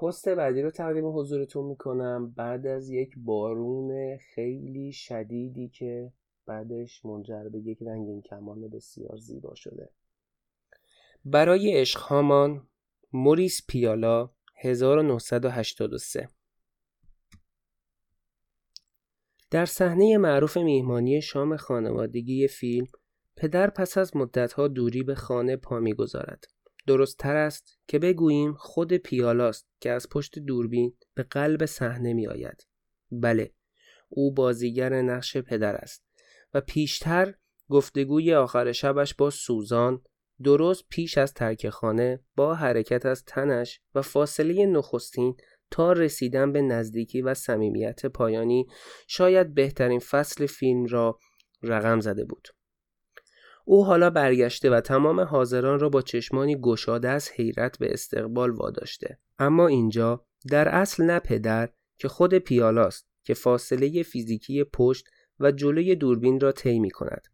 پست بعدی رو تقدیم حضورتون می‌کنم. بعد از یک بارون خیلی شدیدی که بعدش منجر به یک رنگین کمان بسیار زیبا شده. برای عشق هامان موریس پیالا 1983 در صحنه معروف میهمانی شام خانوادگی فیلم پدر پس از مدتها دوری به خانه پا می‌گذارد. درست تر است که بگوییم خود پیالاست که از پشت دوربین به قلب صحنه می آید. بله او بازیگر نقش پدر است و پیشتر گفتگوی آخر شبش با سوزان درست پیش از ترک خانه با حرکت از تنش و فاصله نخستین تا رسیدن به نزدیکی و صمیمیت پایانی شاید بهترین فصل فیلم را رقم زده بود. او حالا برگشته و تمام حاضران را با چشمانی گشاده از حیرت به استقبال واداشته اما اینجا در اصل نه پدر که خود پیالاست که فاصله فیزیکی پشت و جلوی دوربین را طی می کند.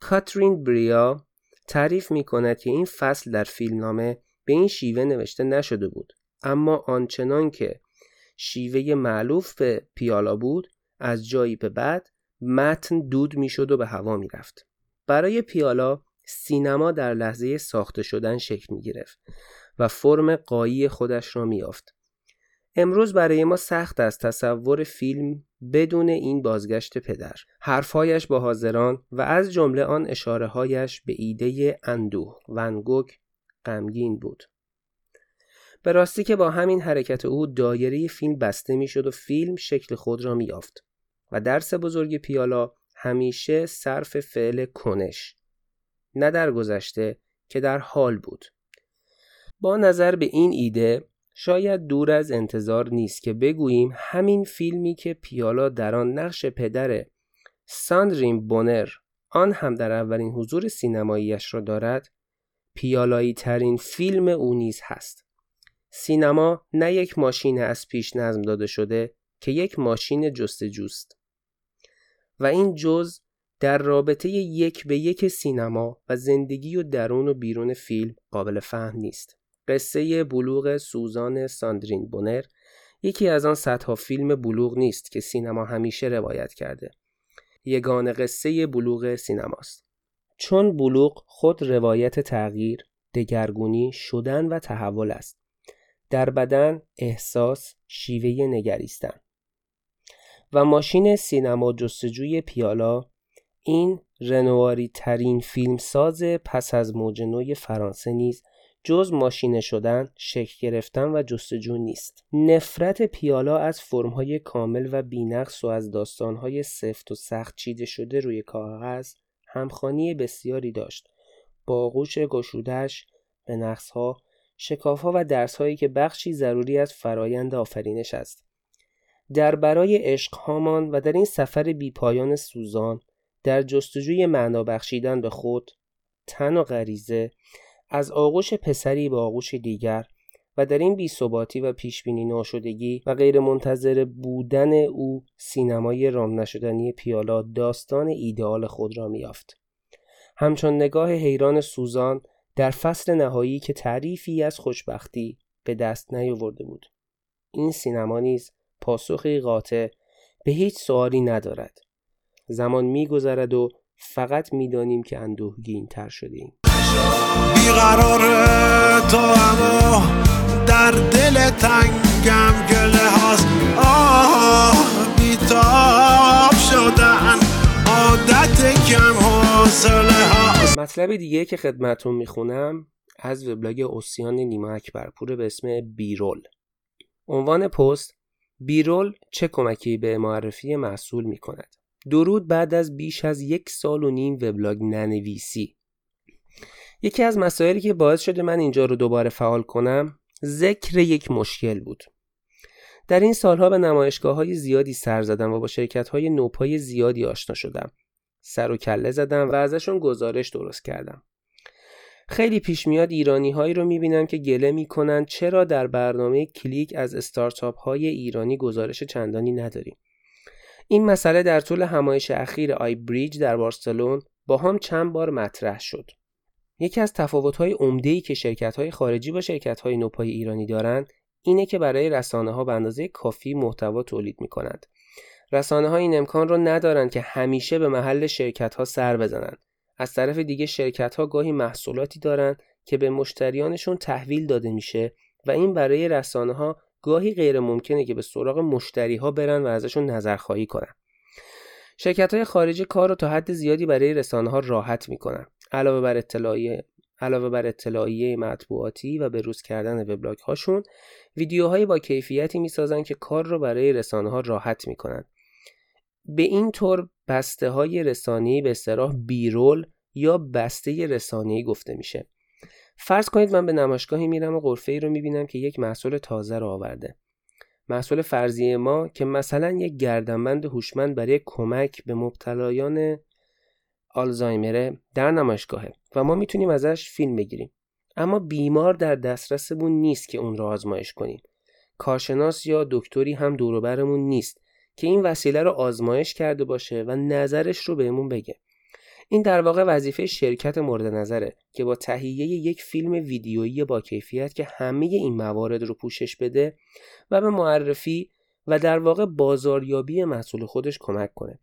کاترین بریا تعریف می کند که این فصل در فیلمنامه به این شیوه نوشته نشده بود اما آنچنان که شیوه معلوف به پیالا بود از جایی به بعد متن دود می‌شد و به هوا می‌رفت. برای پیالا سینما در لحظه ساخته شدن شکل می گرفت و فرم قایی خودش را می یافت. امروز برای ما سخت است تصور فیلم بدون این بازگشت پدر حرفهایش با حاضران و از جمله آن اشارههایش به ایده اندوه ونگوک غمگین بود به راستی که با همین حرکت او دایره فیلم بسته می‌شد و فیلم شکل خود را میافت و درس بزرگ پیالا همیشه صرف فعل کنش. نه در گذشته که در حال بود. با نظر به این ایده شاید دور از انتظار نیست که بگوییم همین فیلمی که پیالا در آن نقش پدر ساندرین بونر آن هم در اولین حضور سینماییش را دارد پیالایی ترین فیلم او نیز هست. سینما نه یک ماشین از پیش نظم داده شده که یک ماشین جستجوست. و این جز در رابطه یک به یک سینما و زندگی و درون و بیرون فیلم قابل فهم نیست. قصه بلوغ سوزان ساندرین بونر یکی از آن صدها فیلم بلوغ نیست که سینما همیشه روایت کرده. یگان قصه بلوغ سینماست. چون بلوغ خود روایت تغییر دگرگونی شدن و تحول است. در بدن احساس شیوه نگریستن. و ماشین سینما جستجوی پیالا این رنواری ترین فیلمساز پس از موج نوی فرانسه نیز جز ماشینه شدن، شکل گرفتن و جستجو نیست. نفرت پیالا از فرمهای کامل و بینقص و از داستانهای سفت و سخت چیده شده روی کاغذ همخانی بسیاری داشت. با آغوش گشودش به نقصها، شکافها و درسهایی که بخشی ضروری از فرایند آفرینش است. در برای عشقهامان و در این سفر بیپایان سوزان در جستجوی معنا بخشیدن به خود، تن و غریزه از آغوش پسری به آغوش دیگر و در این بیثباتی و پیشبینی ناشدگی و غیر منتظر بودن او سینمای رام نشدنی پیالا داستان ایدئال خود را میافت. همچون نگاه حیران سوزان در فصل نهایی که تعریفی از خوشبختی به دست نیاورده بود. این سینما نیز پاسخی قاطع به هیچ سوالی ندارد. زمان میگذرد و فقط می‌دانیم که اندوهگین تر شدیم. بیقرار تو اما در دل تنگم گله هاست آه بیتاب شدن عادت کم حاصله هاست مطلب دیگه که خدمتون می‌خونم از وبلاگ اوسیان نیما اکبرپور به اسم بیرول عنوان پست بیرول چه کمکی به معرفی محصول می کند؟ درود بعد از بیش از یک سال و نیم وبلاگ ننویسی. یکی از مسائلی که باعث شده من اینجا رو دوباره فعال کنم ذکر یک مشکل بود. در این سالها به نمایشگاه های زیادی سر زدم و با شرکت های نوپای زیادی آشنا شدم. سر و کله زدم و ازشون گزارش درست کردم. خیلی پیش میاد ایرانی هایی رو می‌بینم که گله می‌کنن چرا در برنامه کلیک از استارتاپ های ایرانی گزارش چندانی نداریم این مسئله در طول همایش اخیر آی بریج در بارسلون با هم چند بار مطرح شد یکی از تفاوت‌های عمده‌ای که شرکت‌های خارجی با شرکت‌های نوپای ایرانی دارند اینه که برای رسانه ها به اندازه کافی محتوا تولید می کنند. رسانه ها این امکان رو ندارند که همیشه به محل شرکت ها سر بزنند. از طرف دیگه شرکت ها گاهی محصولاتی دارند که به مشتریانشون تحویل داده میشه و این برای رسانه ها گاهی غیر ممکنه که به سراغ مشتری ها برن و ازشون نظرخواهی کنن. شرکت های خارجی کار رو تا حد زیادی برای رسانه ها راحت می‌کنن. علاوه بر اطلاعیه علاوه بر اطلاعیه مطبوعاتی و به روز کردن وبلاگ هاشون ویدیوهایی با کیفیتی می‌سازن که کار رو برای رسانه ها راحت می‌کنن به این طور بسته های رسانه‌ای به اصطلاح بیرول یا بسته رسانه‌ای گفته میشه. فرض کنید من به نمایشگاهی میرم و قرفه ای رو می‌بینم که یک محصول تازه رو آورده. محصول فرضی ما که مثلا یک گردنبند هوشمند برای کمک به مبتلایان آلزایمره در نمایشگاهه و ما می‌تونیم ازش فیلم بگیریم. اما بیمار در دسترسمون نیست که اون را آزمایش کنیم. کارشناس یا دکتری هم دوروبرمون نیست. که این وسیله رو آزمایش کرده باشه و نظرش رو بهمون بگه این در واقع وظیفه شرکت مورد نظره که با تهیه یک فیلم ویدیویی با کیفیت که همه این موارد رو پوشش بده و به معرفی و در واقع بازاریابی محصول خودش کمک کنه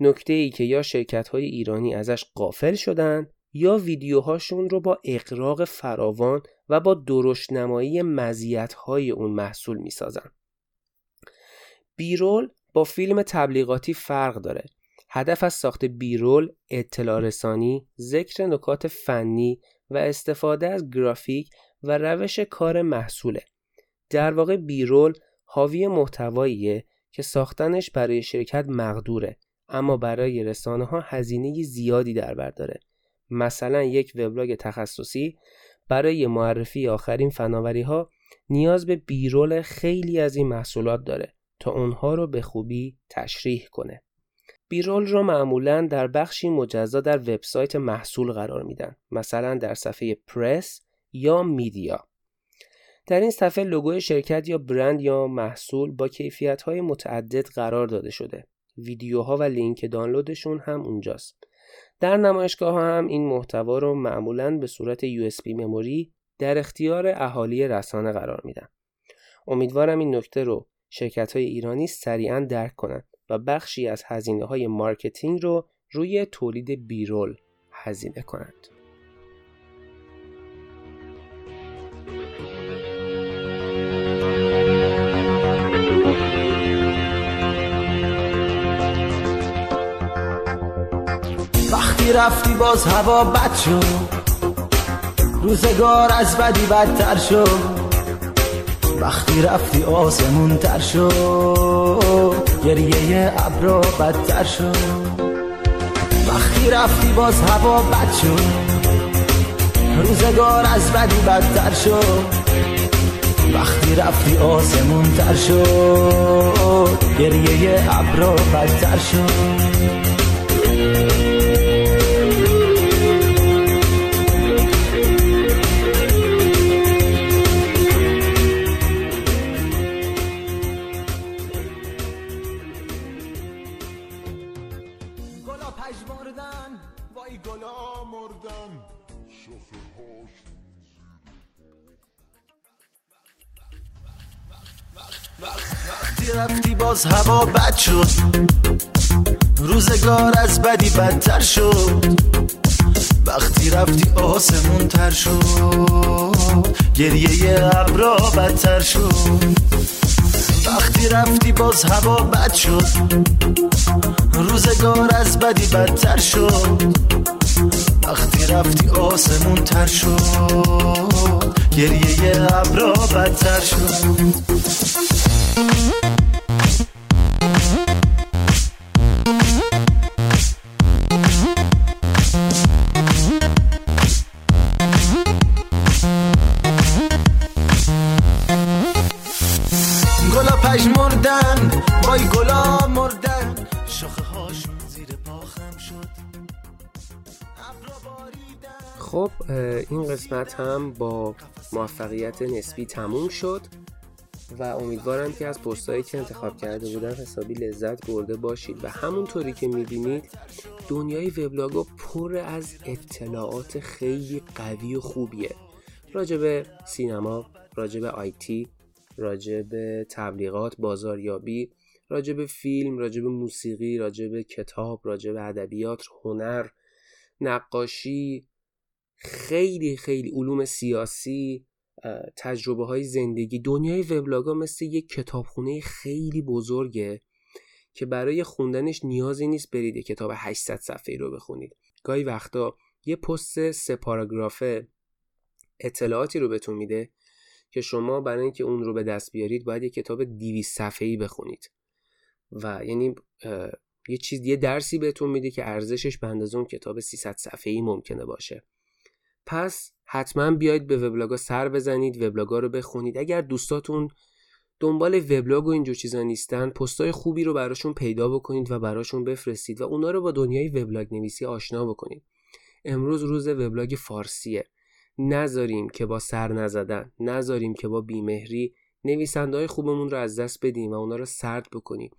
نکته ای که یا شرکت های ایرانی ازش قافل شدن یا ویدیوهاشون رو با اقراق فراوان و با درشتنمایی مزیت‌های اون محصول می‌سازن. بیرول با فیلم تبلیغاتی فرق داره. هدف از ساخت بیرول اطلاع رسانی، ذکر نکات فنی و استفاده از گرافیک و روش کار محصوله. در واقع بیرول حاوی محتواییه که ساختنش برای شرکت مقدوره اما برای رسانه ها هزینه زیادی در بر داره. مثلا یک وبلاگ تخصصی برای معرفی آخرین فناوری ها نیاز به بیرول خیلی از این محصولات داره تا اونها رو به خوبی تشریح کنه. بیرول رو معمولا در بخشی مجزا در وبسایت محصول قرار میدن مثلا در صفحه پرس یا media. در این صفحه لوگوی شرکت یا برند یا محصول با کیفیت های متعدد قرار داده شده. ویدیوها و لینک دانلودشون هم اونجاست. در نمایشگاه هم این محتوا رو معمولا به صورت USB memory در اختیار اهالی رسانه قرار میدن. امیدوارم این نکته رو شرکت های ایرانی سریعا درک کنند و بخشی از هزینه های marketing رو روی تولید B-roll هزینه کنند. وقتی رفتی باز هوا بد شد روزگار از بدی بدتر شد وقتی رفتی آسمون تر شد گریه ابرا بدتر شد وقتی رفتی باز هوا بد شد روزگار از بدی بدتر شد وقتی رفتی آسمون تر شد گریه ابرا بدتر شد باز هوا بد شد. روزگار از بدی بدتر شد. وقتی رفتی آسمون تر شد. گریه ابرا بدتر شد. وقتی رفتی باز هوا بد شد. روزگار از بدی بدتر شد. وقتی رفتی آسمون تر شد. گریه ابرا بدتر شد. قسمت هم با موفقیت نسبی تموم شد و امیدوارم که از پستایی که انتخاب کرده بودم حسابی لذت برده باشید و همونطوری که می‌بینید دنیای وبلاگ پر از اطلاعات خیلی قوی و خوبیه. راجب سینما راجب آیتی راجب تبلیغات بازاریابی راجب فیلم راجب موسیقی راجب کتاب راجب ادبیات هنر نقاشی خیلی خیلی علوم سیاسی تجربه های زندگی. دنیای وبلاگا مثل یک کتابخونه خیلی بزرگه که برای خوندنش نیازی نیست برید کتاب 800 صفحه رو بخونید. گاهی وقتا یه پست سه پاراگرافه اطلاعاتی رو بهتون میده که شما برای اینکه اون رو به دست بیارید باید یه کتاب 200 صفحه‌ای بخونید. و یعنی یه چیز یه درسی بهتون میده که ارزشش به اندازه اون کتاب 300 صفحه‌ای ممکنه باشه. پس حتما بیاید به وبلاگا سر بزنید وبلاگا رو بخونید. اگر دوستاتون دنبال وبلاگ و اینجور چیزا نیستن پستای خوبی رو براشون پیدا بکنید و براشون بفرستید و اونا رو با دنیای وبلاگ نویسی آشنا بکنید. امروز روز وبلاگ فارسیه. نذاریم که با سر نزدن نذاریم که با بیمهری نویسنده های خوبمون رو از دست بدیم و اونا رو سرد بکنیم.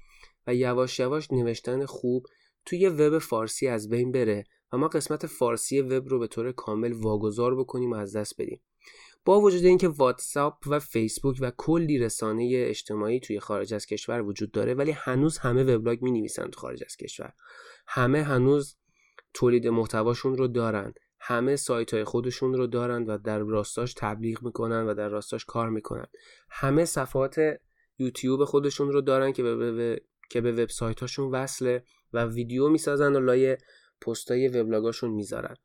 و یواش یواش نوشتن خوب توی وب فارسی از بین بره و ما قسمت فارسی وب رو به طور کامل واگذار بکنیم و از دست بدیم. با وجود اینکه واتساپ و فیسبوک و کلی رسانه اجتماعی توی خارج از کشور وجود داره ولی هنوز همه وبلاگ می نویسن تو خارج از کشور. همه هنوز تولید محتواشون رو دارن. همه سایت های خودشون رو دارن و در راستاش تبلیغ می‌کنن و در راستاش کار می‌کنن. همه صفحات یوتیوب خودشون رو دارن که به, که به وبسایت هاشون وصله و ویدیو می‌سازن و لایه پستای وبلاگاشون می‌ذارن.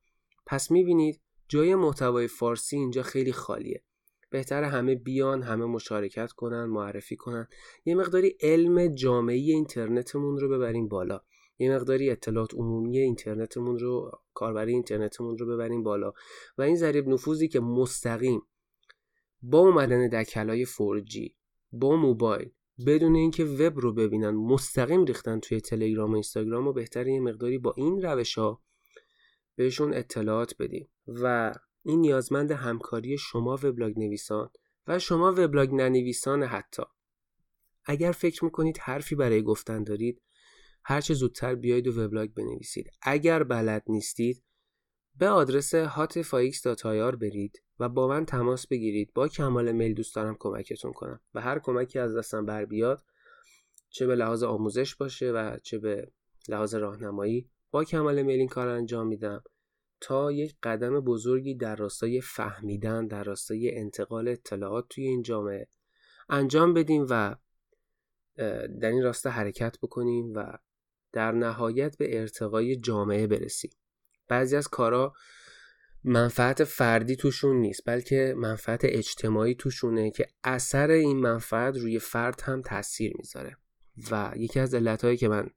پس می‌بینید جای محتوای فارسی اینجا خیلی خالیه. بهتر همه بیان همه مشارکت کنن معرفی کنن. یه مقداری علم جامعه اینترنتمون رو ببریم بالا. یه مقداری اطلاعات عمومی اینترنتمون رو کاربری اینترنتمون رو ببریم بالا. و این ضریب نفوذی که مستقیم با اومدن دکلای 4G با موبایل بدون اینکه وب رو ببینن مستقیم ریختن توی تلگرام و اینستاگرام و بهتر یه مقداری با این روش ها بهشون اطلاعات بدیم. و این نیازمند همکاری شما وبلاگ نویسان و شما وبلاگ ننویسان حتی. اگر فکر می‌کنید حرفی برای گفتن دارید هرچه زودتر بیایید و وبلاگ بنویسید. اگر بلد نیستید به آدرس hotfix.ir برید و با من تماس بگیرید. با کمال میل دوست دارم کمکتون کنم و هر کمکی از دستم بر بیاد چه به لحاظ آموزش باشه و چه به لحاظ راهنمایی با کمال میل این کار انجام میدم تا یک قدم بزرگی در راستای فهمیدن در راستای انتقال اطلاعات توی این جامعه انجام بدیم و در این راسته حرکت بکنیم و در نهایت به ارتقای جامعه برسیم. بعضی از کارا منفعت فردی توشون نیست بلکه منفعت اجتماعی توشونه که اثر این منفعت روی فرد هم تاثیر می‌ذاره. و یکی از علتهایی که من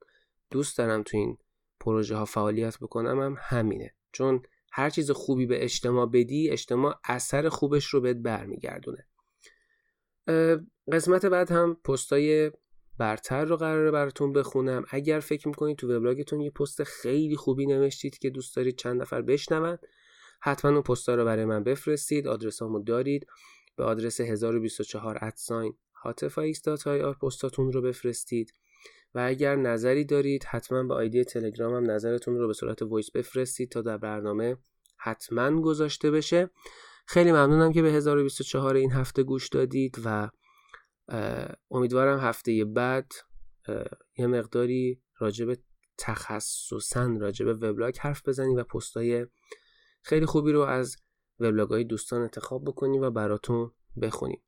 دوست دارم تو این پروژه ها فعالیت بکنم هم همینه. چون هر چیز خوبی به اجتماع بدی اجتماع اثر خوبش رو بهت برمیگردونه. قسمت بعد هم پستای برتر رو قراره براتون بخونم. اگر فکر می‌کنید تو وبلاگتون یه پست خیلی خوبی نوشتید که دوست دارید چند نفر بشنون حتما اون پستا رو برای من بفرستید آدرسامو دارید به آدرس 1024 at sign R پستاتون رو بفرستید. و اگر نظری دارید حتما به آیدی تلگرام هم نظرتون رو به صورت voice بفرستید تا در برنامه حتما گذاشته بشه. خیلی ممنونم که به 1024 این هفته گوش دادید و امیدوارم هفته بعد یه مقداری راجب تخصصا راجب وبلاگ حرف بزنیم و پستای خیلی خوبی رو از وبلاگ های دوستان انتخاب بکنیم و براتون بخونیم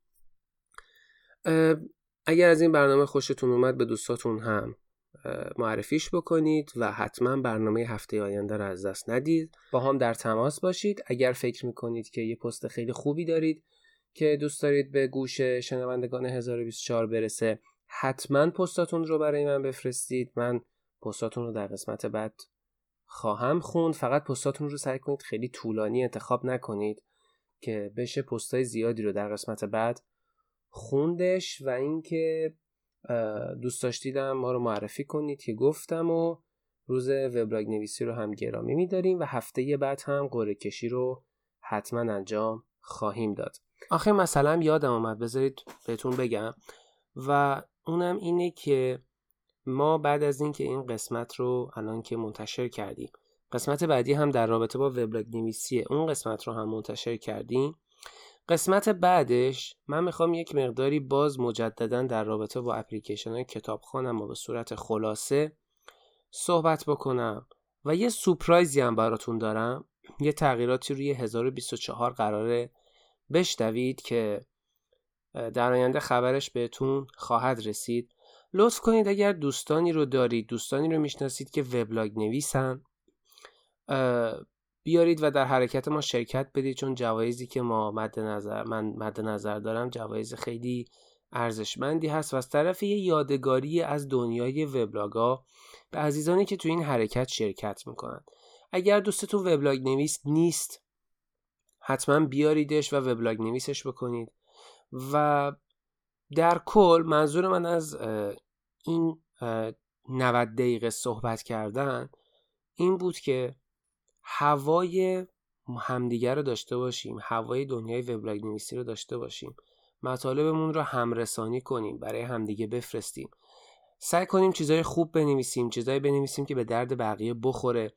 اگر از این برنامه خوشتون اومد به دوستاتون هم معرفیش بکنید و حتما برنامه هفته آینده رو از دست ندید. با هم در تماس باشید. اگر فکر می‌کنید که یه پست خیلی خوبی دارید که دوست دارید به گوش شنوندگان 1024 برسه حتما پستاتون رو برای من بفرستید. من پستاتون رو در قسمت بعد خواهم خوند. فقط پستاتون رو سعی کنید خیلی طولانی انتخاب نکنید که بشه پستای زیادی رو در قسمت بعد خوندش و اینکه دوست داشتیدم ما رو معرفی کنید که گفتم و روز وبلاگ نویسی رو هم گرامی میداریم و هفته بعد هم قره کشی رو حتما انجام خواهیم داد. آخه مثلا یادم آمد بذارید بهتون بگم. و اونم اینه که ما بعد از اینکه این قسمت رو الان که منتشر کردیم قسمت بعدی هم در رابطه با وبلاگ نویسی اون قسمت رو هم منتشر کردیم. قسمت بعدش من می‌خوام یک مقداری باز مجددا در رابطه با اپلیکیشن های کتابخانم و به صورت خلاصه صحبت بکنم. و یه سپرایزی هم براتون دارم. یه تغییراتی روی 1024 قراره بشنوید که در آینده خبرش بهتون خواهد رسید. لطف کنید اگر دوستانی رو دارید دوستانی رو می‌شناسید که وبلاگ نویسن بیارید و در حرکت ما شرکت بدید چون جوایزی که ما مد نظر من مد نظر دارم جوایز خیلی ارزشمندی هست. و از طرف یه یادگاری از دنیای وبلاگا به عزیزانی که تو این حرکت شرکت می‌کنن. اگر دوستتون وبلاگ نویس نیست حتما بیاریدش و وبلاگ نویسش بکنید. و در کل منظور من از این 90 دقیقه صحبت کردن این بود که هوای همدیگر رو داشته باشیم هوای دنیای وبلاگ نویسی رو داشته باشیم مطالبمون رو همرسانی کنیم برای همدیگه بفرستیم. سعی کنیم چیزای خوب بنویسیم چیزایی بنویسیم که به درد بقیه بخوره.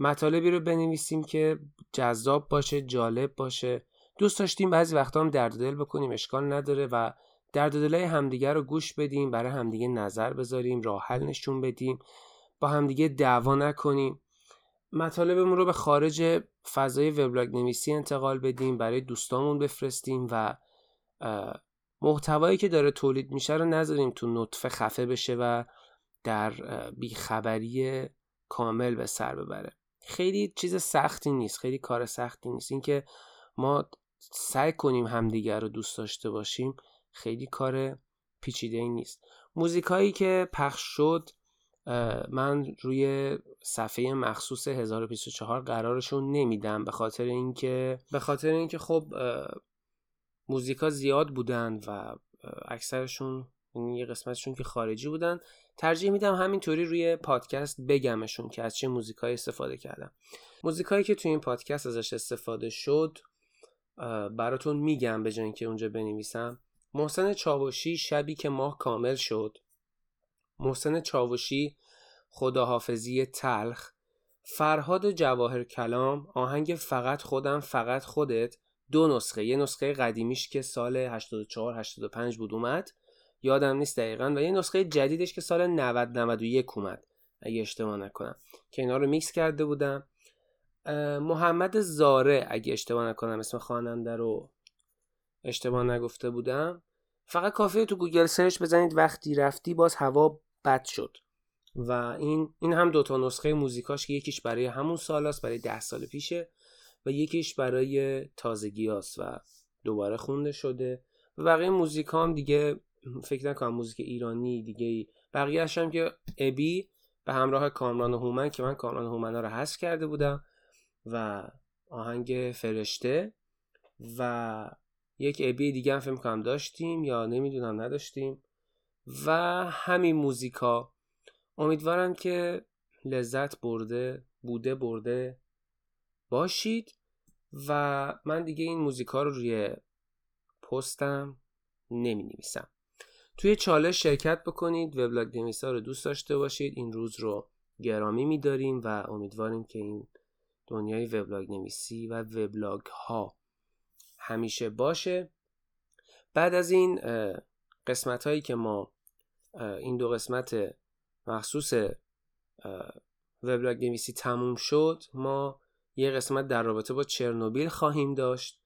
مطالبی رو بنویسیم که جذاب باشه جالب باشه. دوست داشتیم بعضی وقتا هم درد دل بکنیم اشکال نداره و درد دلای همدیگه رو گوش بدیم برای همدیگه نظر بذاریم راه حل نشون بدیم با همدیگه دعوا نکنیم. مطالبمون رو به خارج فضای وبلاگ نویسی انتقال بدیم برای دوستامون بفرستیم و محتوایی که داره تولید میشه رو نذاریم تو نطفه خفه بشه و در بیخبری کامل به سر ببره. خیلی چیز سختی نیست خیلی کار سختی نیست. اینکه ما سعی کنیم همدیگر رو دوست داشته باشیم خیلی کار پیچیده ای نیست. موزیکایی که پخش شد من روی صفحه مخصوص 1024 قرارشون نمیدم به خاطر اینکه به خاطر اینکه خب موزیکا زیاد بودن و اکثرشون یه قسمتشون که خارجی بودن ترجیح میدم همینطوری روی پادکست بگمشون که از چه موزیکایی استفاده کردم. موزیکایی که توی این پادکست ازش استفاده شد براتون میگم به که اونجا بنویسم. محسن چاوشی شبی که ماه کامل شد. محسن چاوشی خداحافظی تلخ. فرهاد جواهر کلام آهنگ فقط خودم فقط خودت. دو نسخه یه نسخه قدیمیش که سال 84 85 بود اومد. یادم نیست دقیقا. و یه نسخه جدیدش که سال 90 91 اومد اگه اشتباه نکنم. که اینا رو میکس کرده بودم. محمد زارع اگه اشتباه نکنم اسم خواننده رو اشتباه نگفته بودم. فقط کافیه تو گوگل search بزنید وقتی رفتی باز هوا بد شد. و این این هم دوتا نسخه موزیکاش که یکیش برای همون سالاست برای ده سال پیشه و یکیش برای تازگی هست و دوباره خونده شده. و بقیه موزیک هم دیگه فکر نکنم موزیک ایرانی دیگه بقیه هم که ابی به همراه کامران هومن که من کامران هومن رو حذف کرده بودم و آهنگ فرشته و یک ابی دیگه هم فکر کنم داشتیم یا نمی‌دونم نداشتیم و همین موزیکا. امیدوارم که لذت برده بوده برده باشید و من دیگه این موزیکا رو روی پستم نمی نویسم توی چالش شرکت بکنید وبلاگ نویسا رو دوست داشته باشید. این روز رو گرامی میداریم و امیدواریم که این دنیای وبلاگ نویسی و وبلاگ ها همیشه باشه. بعد از این قسمت هایی که ما این دو قسمت مخصوص وبلاگ نویسی تموم شد ما یه قسمت در رابطه با چرنوبیل خواهیم داشت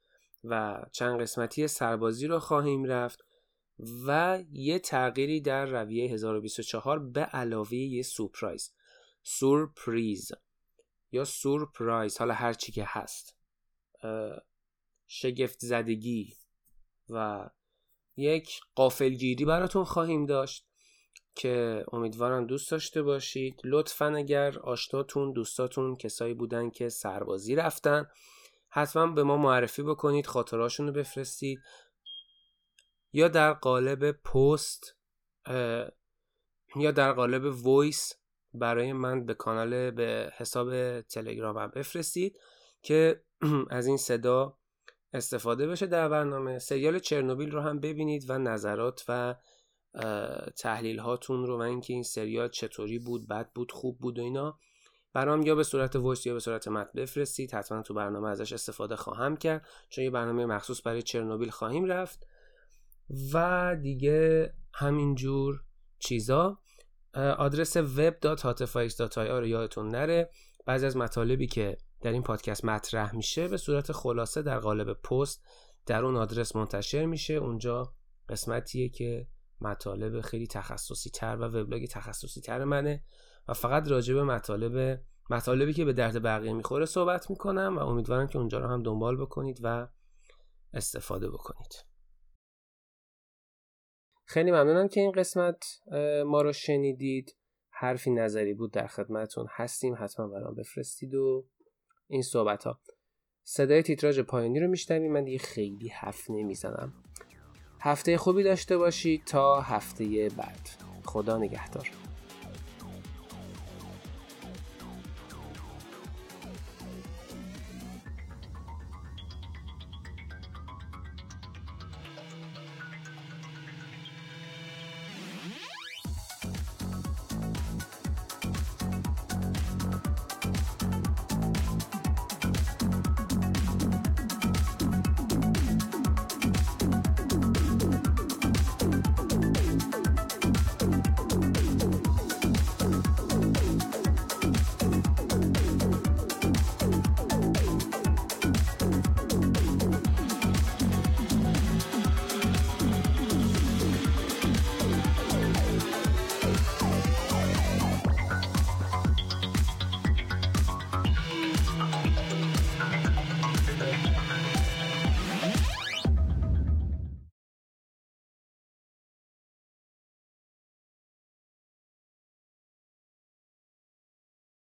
و چند قسمتی سربازی رو خواهیم رفت. و یه تغییری در رویه 1024 به علاوه یه سورپرایز. سورپریز یا سورپرایز حالا هر چی که هست. شگفت زدگی و یک قافلگیری براتون خواهیم داشت که امیدوارم دوست داشته باشید. لطفا اگر آشناتون دوستاتون کسایی بودن که سربازی رفتن حتما به ما معرفی بکنید خاطراشون رو بفرستید. یا در قالب پست یا در قالب وایس برای من به کانال به حساب تلگرامم بفرستید که از این صدا استفاده بشه در برنامه. سریال چرنوبیل رو هم ببینید و نظرات و تحلیل هاتون رو و اینکه این سریال چطوری بود بد بود خوب بود و اینا برام یا به صورت وایس یا به صورت متن بفرستید. حتما تو برنامه ازش استفاده خواهم کرد چون یه برنامه مخصوص برای چرنوبیل خواهیم رفت. و دیگه همینجور چیزا. آدرس web.hatfax.ir رو یادتون نره. بعضی از مطالبی که در این پادکست مطرح میشه به صورت خلاصه در قالب پست در اون آدرس منتشر میشه. اونجا قسمتیه که مطالب خیلی تخصصی تر و وبلاگ تخصصی تر منه و فقط راجع به مطالب مطالبی که به درد بقیه می‌خوره صحبت می‌کنم و امیدوارم که اونجا رو هم دنبال بکنید و استفاده بکنید. خیلی ممنونم که این قسمت ما رو شنیدید. حرفی نظری بود در خدمتون هستیم. حتما برام بفرستید و این صحبت ها صدای تیتراژ پایانی رو میشنویم من دیگه خیلی حرف نمی‌زنم. هفته خوبی داشته باشید تا هفته بعد. خدا نگهدار.